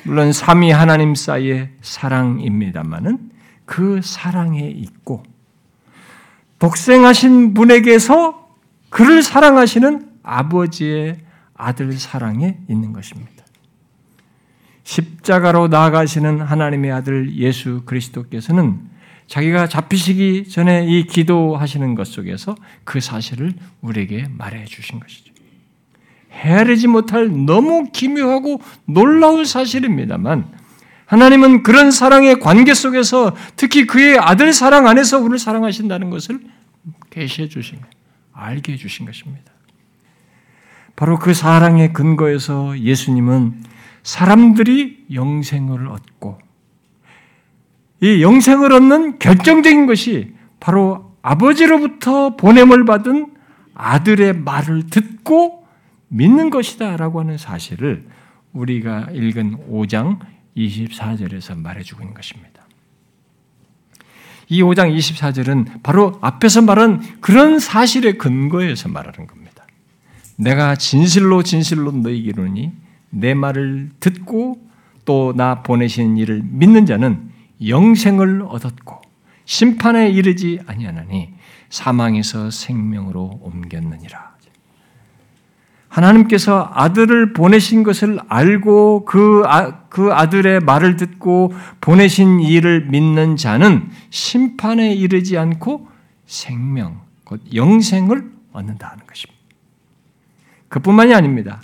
물론 삼위 하나님 사이의 사랑입니다만은 그 사랑에 있고 독생하신 분에게서 그를 사랑하시는 아버지의 아들 사랑에 있는 것입니다. 십자가로 나아가시는 하나님의 아들 예수 그리스도께서는 자기가 잡히시기 전에 이 기도하시는 것 속에서 그 사실을 우리에게 말해 주신 것이죠. 헤아리지 못할 너무 기묘하고 놀라운 사실입니다만 하나님은 그런 사랑의 관계 속에서 특히 그의 아들 사랑 안에서 우리를 사랑하신다는 것을 계시해 주신 알게 해 주신 것입니다. 바로 그 사랑의 근거에서 예수님은 사람들이 영생을 얻고 이 영생을 얻는 결정적인 것이 바로 아버지로부터 보냄을 받은 아들의 말을 듣고 믿는 것이다 라고 하는 사실을 우리가 읽은 5장 24절에서 말해주고 있는 것입니다. 이 5장 24절은 바로 앞에서 말한 그런 사실의 근거에서 말하는 겁니다. 내가 진실로 진실로 너희에게 이르니 내 말을 듣고 또 나 보내신 이를 믿는 자는 영생을 얻었고 심판에 이르지 아니하나니 사망에서 생명으로 옮겼느니라. 하나님께서 아들을 보내신 것을 알고 그, 아, 그 아들의 말을 듣고 보내신 이를 믿는 자는 심판에 이르지 않고 생명, 곧 영생을 얻는다는 것입니다. 그뿐만이 아닙니다.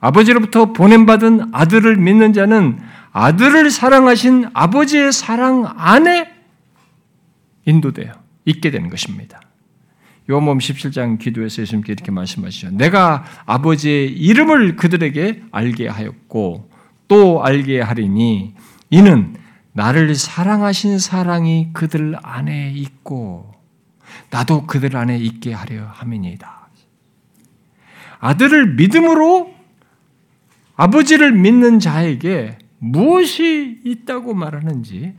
아버지로부터 보냄받은 아들을 믿는 자는 아들을 사랑하신 아버지의 사랑 안에 인도되어 있게 되는 것입니다. 요한복음 17장 기도에서 예수님께 이렇게 말씀하시죠. 내가 아버지의 이름을 그들에게 알게 하였고 또 알게 하리니 이는 나를 사랑하신 사랑이 그들 안에 있고 나도 그들 안에 있게 하려 함이니이다. 아들을 믿음으로 아버지를 믿는 자에게 무엇이 있다고 말하는지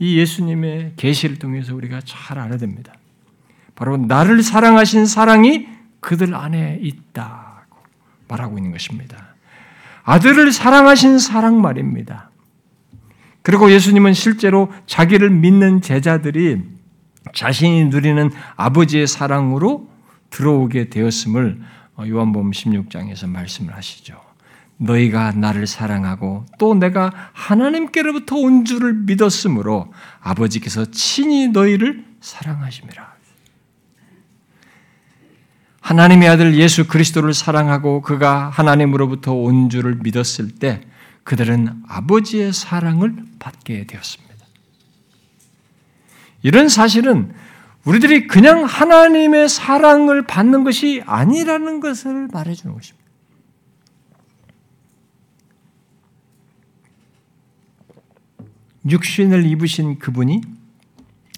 이 예수님의 계시를 통해서 우리가 잘 알아야 됩니다. 바로 나를 사랑하신 사랑이 그들 안에 있다고 말하고 있는 것입니다. 아들을 사랑하신 사랑 말입니다. 그리고 예수님은 실제로 자기를 믿는 제자들이 자신이 누리는 아버지의 사랑으로 들어오게 되었음을 요한복음 16장에서 말씀을 하시죠. 너희가 나를 사랑하고 또 내가 하나님께로부터 온 줄을 믿었으므로 아버지께서 친히 너희를 사랑하심이라. 하나님의 아들 예수 그리스도를 사랑하고 그가 하나님으로부터 온 줄을 믿었을 때 그들은 아버지의 사랑을 받게 되었습니다. 이런 사실은 우리들이 그냥 하나님의 사랑을 받는 것이 아니라는 것을 말해주는 것입니다. 육신을 입으신 그분이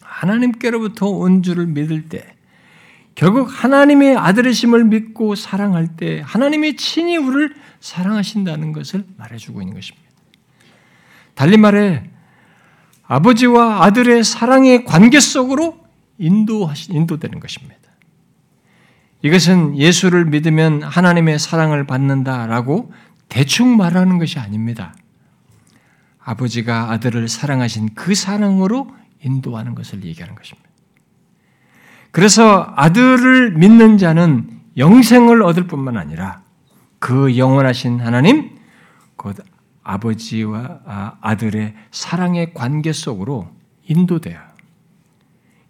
하나님께로부터 온 줄을 믿을 때 결국 하나님의 아들이심을 믿고 사랑할 때 하나님이 친히 우리를 사랑하신다는 것을 말해주고 있는 것입니다. 달리 말해 아버지와 아들의 사랑의 관계 속으로 인도하시, 인도되는 것입니다. 이것은 예수를 믿으면 하나님의 사랑을 받는다라고 대충 말하는 것이 아닙니다. 아버지가 아들을 사랑하신 그 사랑으로 인도하는 것을 얘기하는 것입니다. 그래서 아들을 믿는 자는 영생을 얻을 뿐만 아니라 그 영원하신 하나님, 곧 아버지와 아, 아들의 사랑의 관계 속으로 인도되어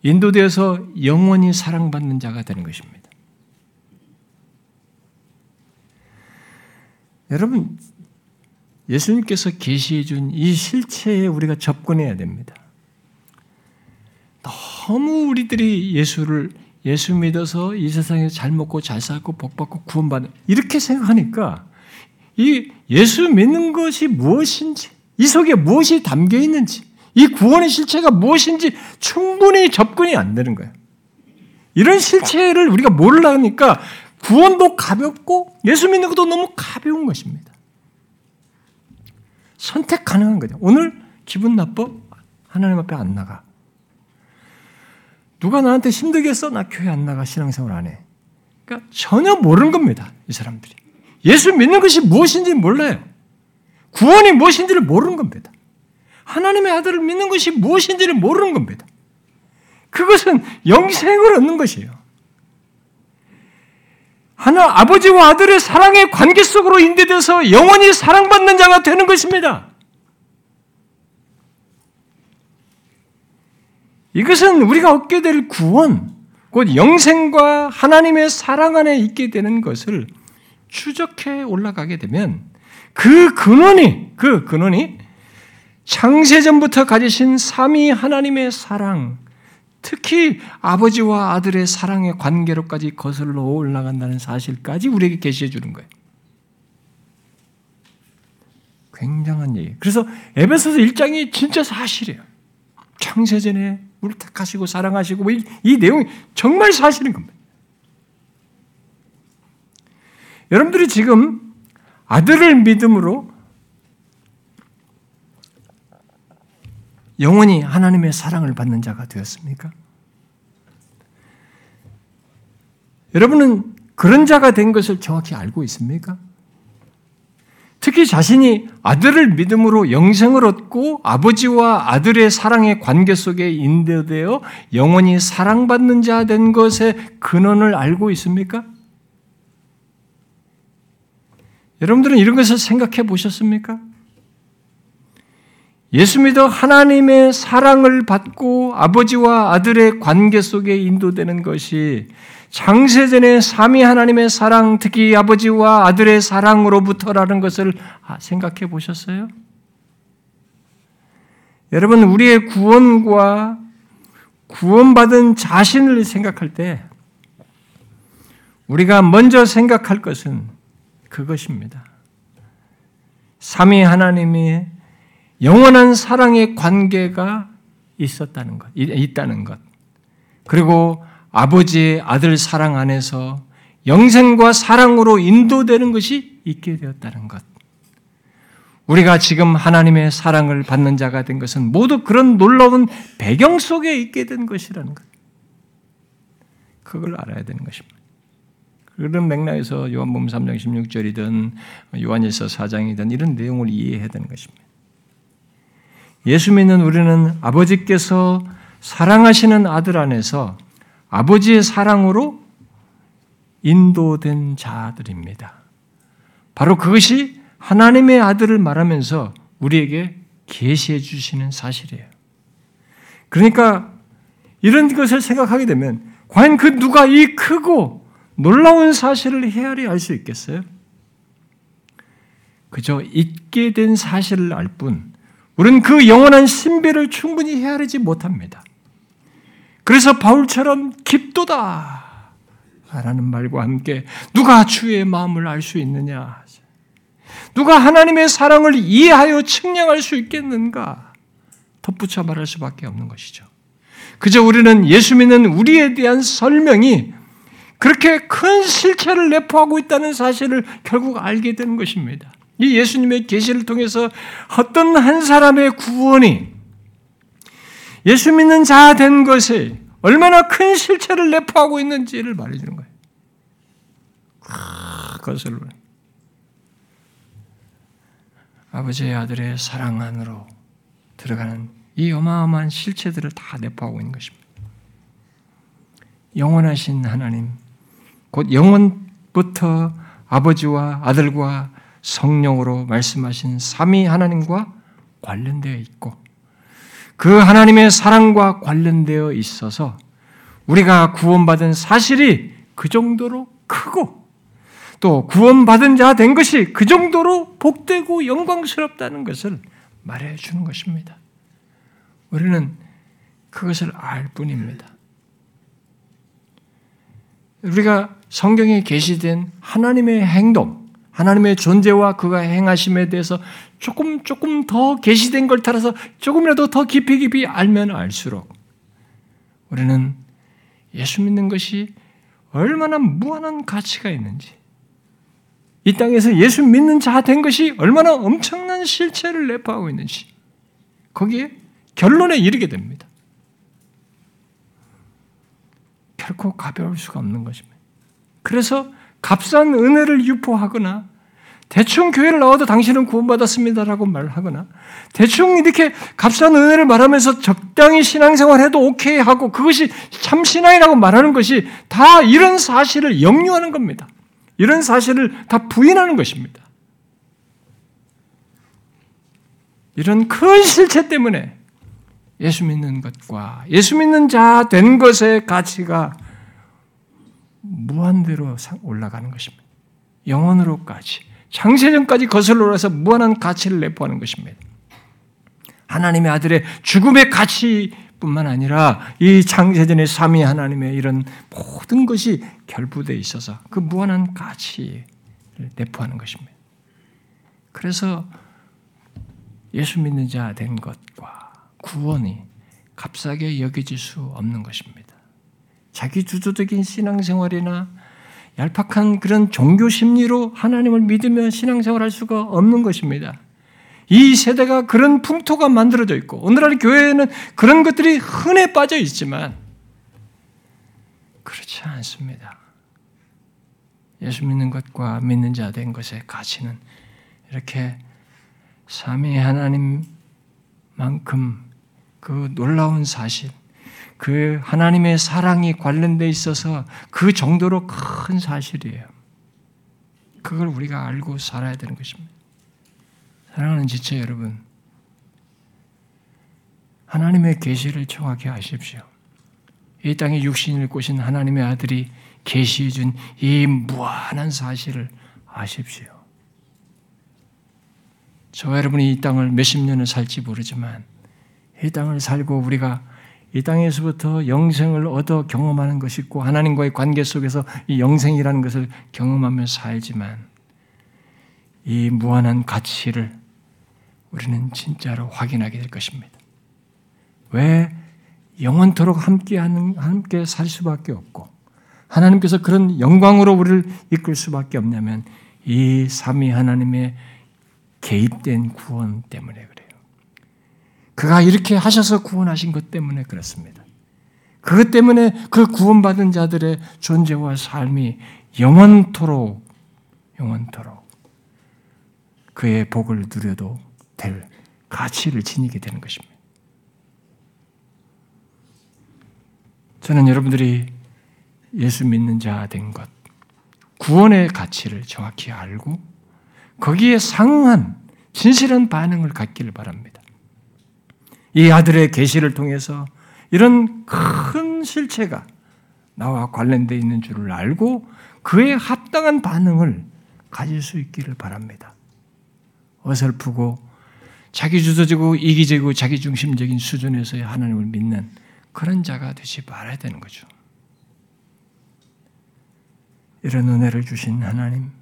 인도되어서 영원히 사랑받는 자가 되는 것입니다. 여러분 예수님께서 계시해 준 이 실체에 우리가 접근해야 됩니다. 너무 우리들이 예수를 예수 믿어서 이 세상에서 잘 먹고 잘 살고 복 받고 구원받는 이렇게 생각하니까 이 예수 믿는 것이 무엇인지 이 속에 무엇이 담겨 있는지 이 구원의 실체가 무엇인지 충분히 접근이 안 되는 거예요. 이런 실체를 우리가 모르려니까 구원도 가볍고 예수 믿는 것도 너무 가벼운 것입니다. 선택 가능한 거죠. 오늘 기분 나빠? 하나님 앞에 안 나가. 누가 나한테 힘들게 했어? 나 교회 안 나가. 신앙생활 안 해. 그러니까 전혀 모르는 겁니다. 이 사람들이. 예수 믿는 것이 무엇인지 몰라요. 구원이 무엇인지를 모르는 겁니다. 하나님의 아들을 믿는 것이 무엇인지를 모르는 겁니다. 그것은 영생을 얻는 것이에요. 하나 아버지와 아들의 사랑의 관계 속으로 인도돼서 영원히 사랑받는 자가 되는 것입니다. 이것은 우리가 얻게 될 구원, 곧 영생과 하나님의 사랑 안에 있게 되는 것을 추적해 올라가게 되면 그 근원이, 그 근원이 창세전부터 가지신 삼위 하나님의 사랑, 특히 아버지와 아들의 사랑의 관계로까지 거슬러 올라간다는 사실까지 우리에게 계시해 주는 거예요. 굉장한 얘기. 그래서 에베소서 1장이 진짜 사실이에요. 창세전에 우리 택하시고 사랑하시고 이, 이 내용이 정말 사실인 겁니다. 여러분들이 지금 아들을 믿음으로 영원히 하나님의 사랑을 받는 자가 되었습니까? 여러분은 그런 자가 된 것을 정확히 알고 있습니까? 특히 자신이 아들을 믿음으로 영생을 얻고 아버지와 아들의 사랑의 관계 속에 인도되어 영원히 사랑받는 자 된 것의 근원을 알고 있습니까? 여러분들은 이런 것을 생각해 보셨습니까? 예수 믿어 하나님의 사랑을 받고 아버지와 아들의 관계 속에 인도되는 것이 장세전의 삼위 하나님의 사랑, 특히 아버지와 아들의 사랑으로부터라는 것을 아, 생각해 보셨어요? 여러분, 우리의 구원과 구원받은 자신을 생각할 때 우리가 먼저 생각할 것은 그것입니다. 삼위 하나님의 영원한 사랑의 관계가 있었다는 것, 있다는 것. 그리고 아버지의 아들 사랑 안에서 영생과 사랑으로 인도되는 것이 있게 되었다는 것. 우리가 지금 하나님의 사랑을 받는 자가 된 것은 모두 그런 놀라운 배경 속에 있게 된 것이라는 것. 그걸 알아야 되는 것입니다. 그런 맥락에서 요한복음 3장 16절이든 요한일서 4장이든 이런 내용을 이해해야 되는 것입니다. 예수 믿는 우리는 아버지께서 사랑하시는 아들 안에서 아버지의 사랑으로 인도된 자들입니다. 바로 그것이 하나님의 아들을 말하면서 우리에게 계시해 주시는 사실이에요. 그러니까 이런 것을 생각하게 되면 과연 그 누가 이 크고 놀라운 사실을 헤아려 알 수 있겠어요? 그저 있게 된 사실을 알 뿐, 우리는 그 영원한 신비를 충분히 헤아리지 못합니다. 그래서 바울처럼 깊도다 라는 말과 함께 누가 주의 마음을 알 수 있느냐? 누가 하나님의 사랑을 이해하여 측량할 수 있겠는가? 덧붙여 말할 수밖에 없는 것이죠. 그저 우리는 예수 믿는 우리에 대한 설명이 그렇게 큰 실체를 내포하고 있다는 사실을 결국 알게 되는 것입니다. 이 예수님의 계시를 통해서 어떤 한 사람의 구원이 예수 믿는 자 된 것이 얼마나 큰 실체를 내포하고 있는지를 말해주는 거예요. 그것을 아버지의 아들의 사랑 안으로 들어가는 이 어마어마한 실체들을 다 내포하고 있는 것입니다. 영원하신 하나님, 곧 영원부터 아버지와 아들과 성령으로 말씀하신 삼위 하나님과 관련되어 있고 그 하나님의 사랑과 관련되어 있어서 우리가 구원받은 사실이 그 정도로 크고 또 구원받은 자 된 것이 그 정도로 복되고 영광스럽다는 것을 말해 주는 것입니다. 우리는 그것을 알 뿐입니다. 우리가 성경에 게시된 하나님의 행동, 하나님의 존재와 그가 행하심에 대해서 조금 조금 더 게시된 걸 따라서 조금이라도 더 깊이 깊이 알면 알수록 우리는 예수 믿는 것이 얼마나 무한한 가치가 있는지, 이 땅에서 예수 믿는 자 된 것이 얼마나 엄청난 실체를 내포하고 있는지, 거기에 결론에 이르게 됩니다. 결코 가벼울 수가 없는 것입니다. 그래서 값싼 은혜를 유포하거나 대충 교회를 나와도 당신은 구원받았습니다라고 말하거나 대충 이렇게 값싼 은혜를 말하면서 적당히 신앙생활 해도 오케이 하고 그것이 참 신앙이라고 말하는 것이 다 이런 사실을 역류하는 겁니다. 이런 사실을 다 부인하는 것입니다. 이런 큰 실체 때문에 예수 믿는 것과 예수 믿는 자 된 것의 가치가 무한대로 올라가는 것입니다. 영원으로까지 장세전까지 거슬러 올라서 무한한 가치를 내포하는 것입니다. 하나님의 아들의 죽음의 가치뿐만 아니라 이 장세전의 삼위 하나님의 이런 모든 것이 결부되어 있어서 그 무한한 가치를 내포하는 것입니다. 그래서 예수 믿는 자 된 것과 구원이 값싸게 여겨질 수 없는 것입니다. 자기 주도적인 신앙생활이나 얄팍한 그런 종교 심리로 하나님을 믿으며 신앙생활할 수가 없는 것입니다. 이 세대가 그런 풍토가 만들어져 있고 오늘날 교회에는 그런 것들이 흔해 빠져 있지만 그렇지 않습니다. 예수 믿는 것과 믿는 자 된 것의 가치는 이렇게 삼위 하나님만큼 그 놀라운 사실, 그 하나님의 사랑이 관련돼 있어서 그 정도로 큰 사실이에요. 그걸 우리가 알고 살아야 되는 것입니다. 사랑하는 지체 여러분, 하나님의 계시를 정확히 아십시오. 이 땅에 육신을 꼬신 하나님의 아들이 계시해 준 이 무한한 사실을 아십시오. 저와 여러분이 이 땅을 몇십 년을 살지 모르지만 이 땅을 살고 우리가 이 땅에서부터 영생을 얻어 경험하는 것이 있고 하나님과의 관계 속에서 이 영생이라는 것을 경험하며 살지만 이 무한한 가치를 우리는 진짜로 확인하게 될 것입니다. 왜 영원토록 함께 하는 함께 살 수밖에 없고 하나님께서 그런 영광으로 우리를 이끌 수밖에 없냐면 이 삼위 하나님의 개입된 구원 때문에 그가 이렇게 하셔서 구원하신 것 때문에 그렇습니다. 그것 때문에 그 구원받은 자들의 존재와 삶이 영원토록, 영원토록 그의 복을 누려도 될 가치를 지니게 되는 것입니다. 저는 여러분들이 예수 믿는 자 된 것, 구원의 가치를 정확히 알고 거기에 상응한 진실한 반응을 갖기를 바랍니다. 이 아들의 계시를 통해서 이런 큰 실체가 나와 관련되어 있는 줄을 알고 그에 합당한 반응을 가질 수 있기를 바랍니다. 어설프고 자기 주도적이고 이기적이고 자기 중심적인 수준에서의 하나님을 믿는 그런 자가 되지 말아야 되는 거죠. 이런 은혜를 주신 하나님,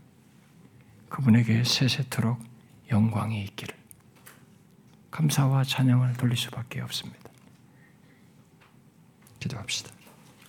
그분에게 세세토록 영광이 있기를. 감사와 찬양을 돌릴 수밖에 없습니다. 기도합시다.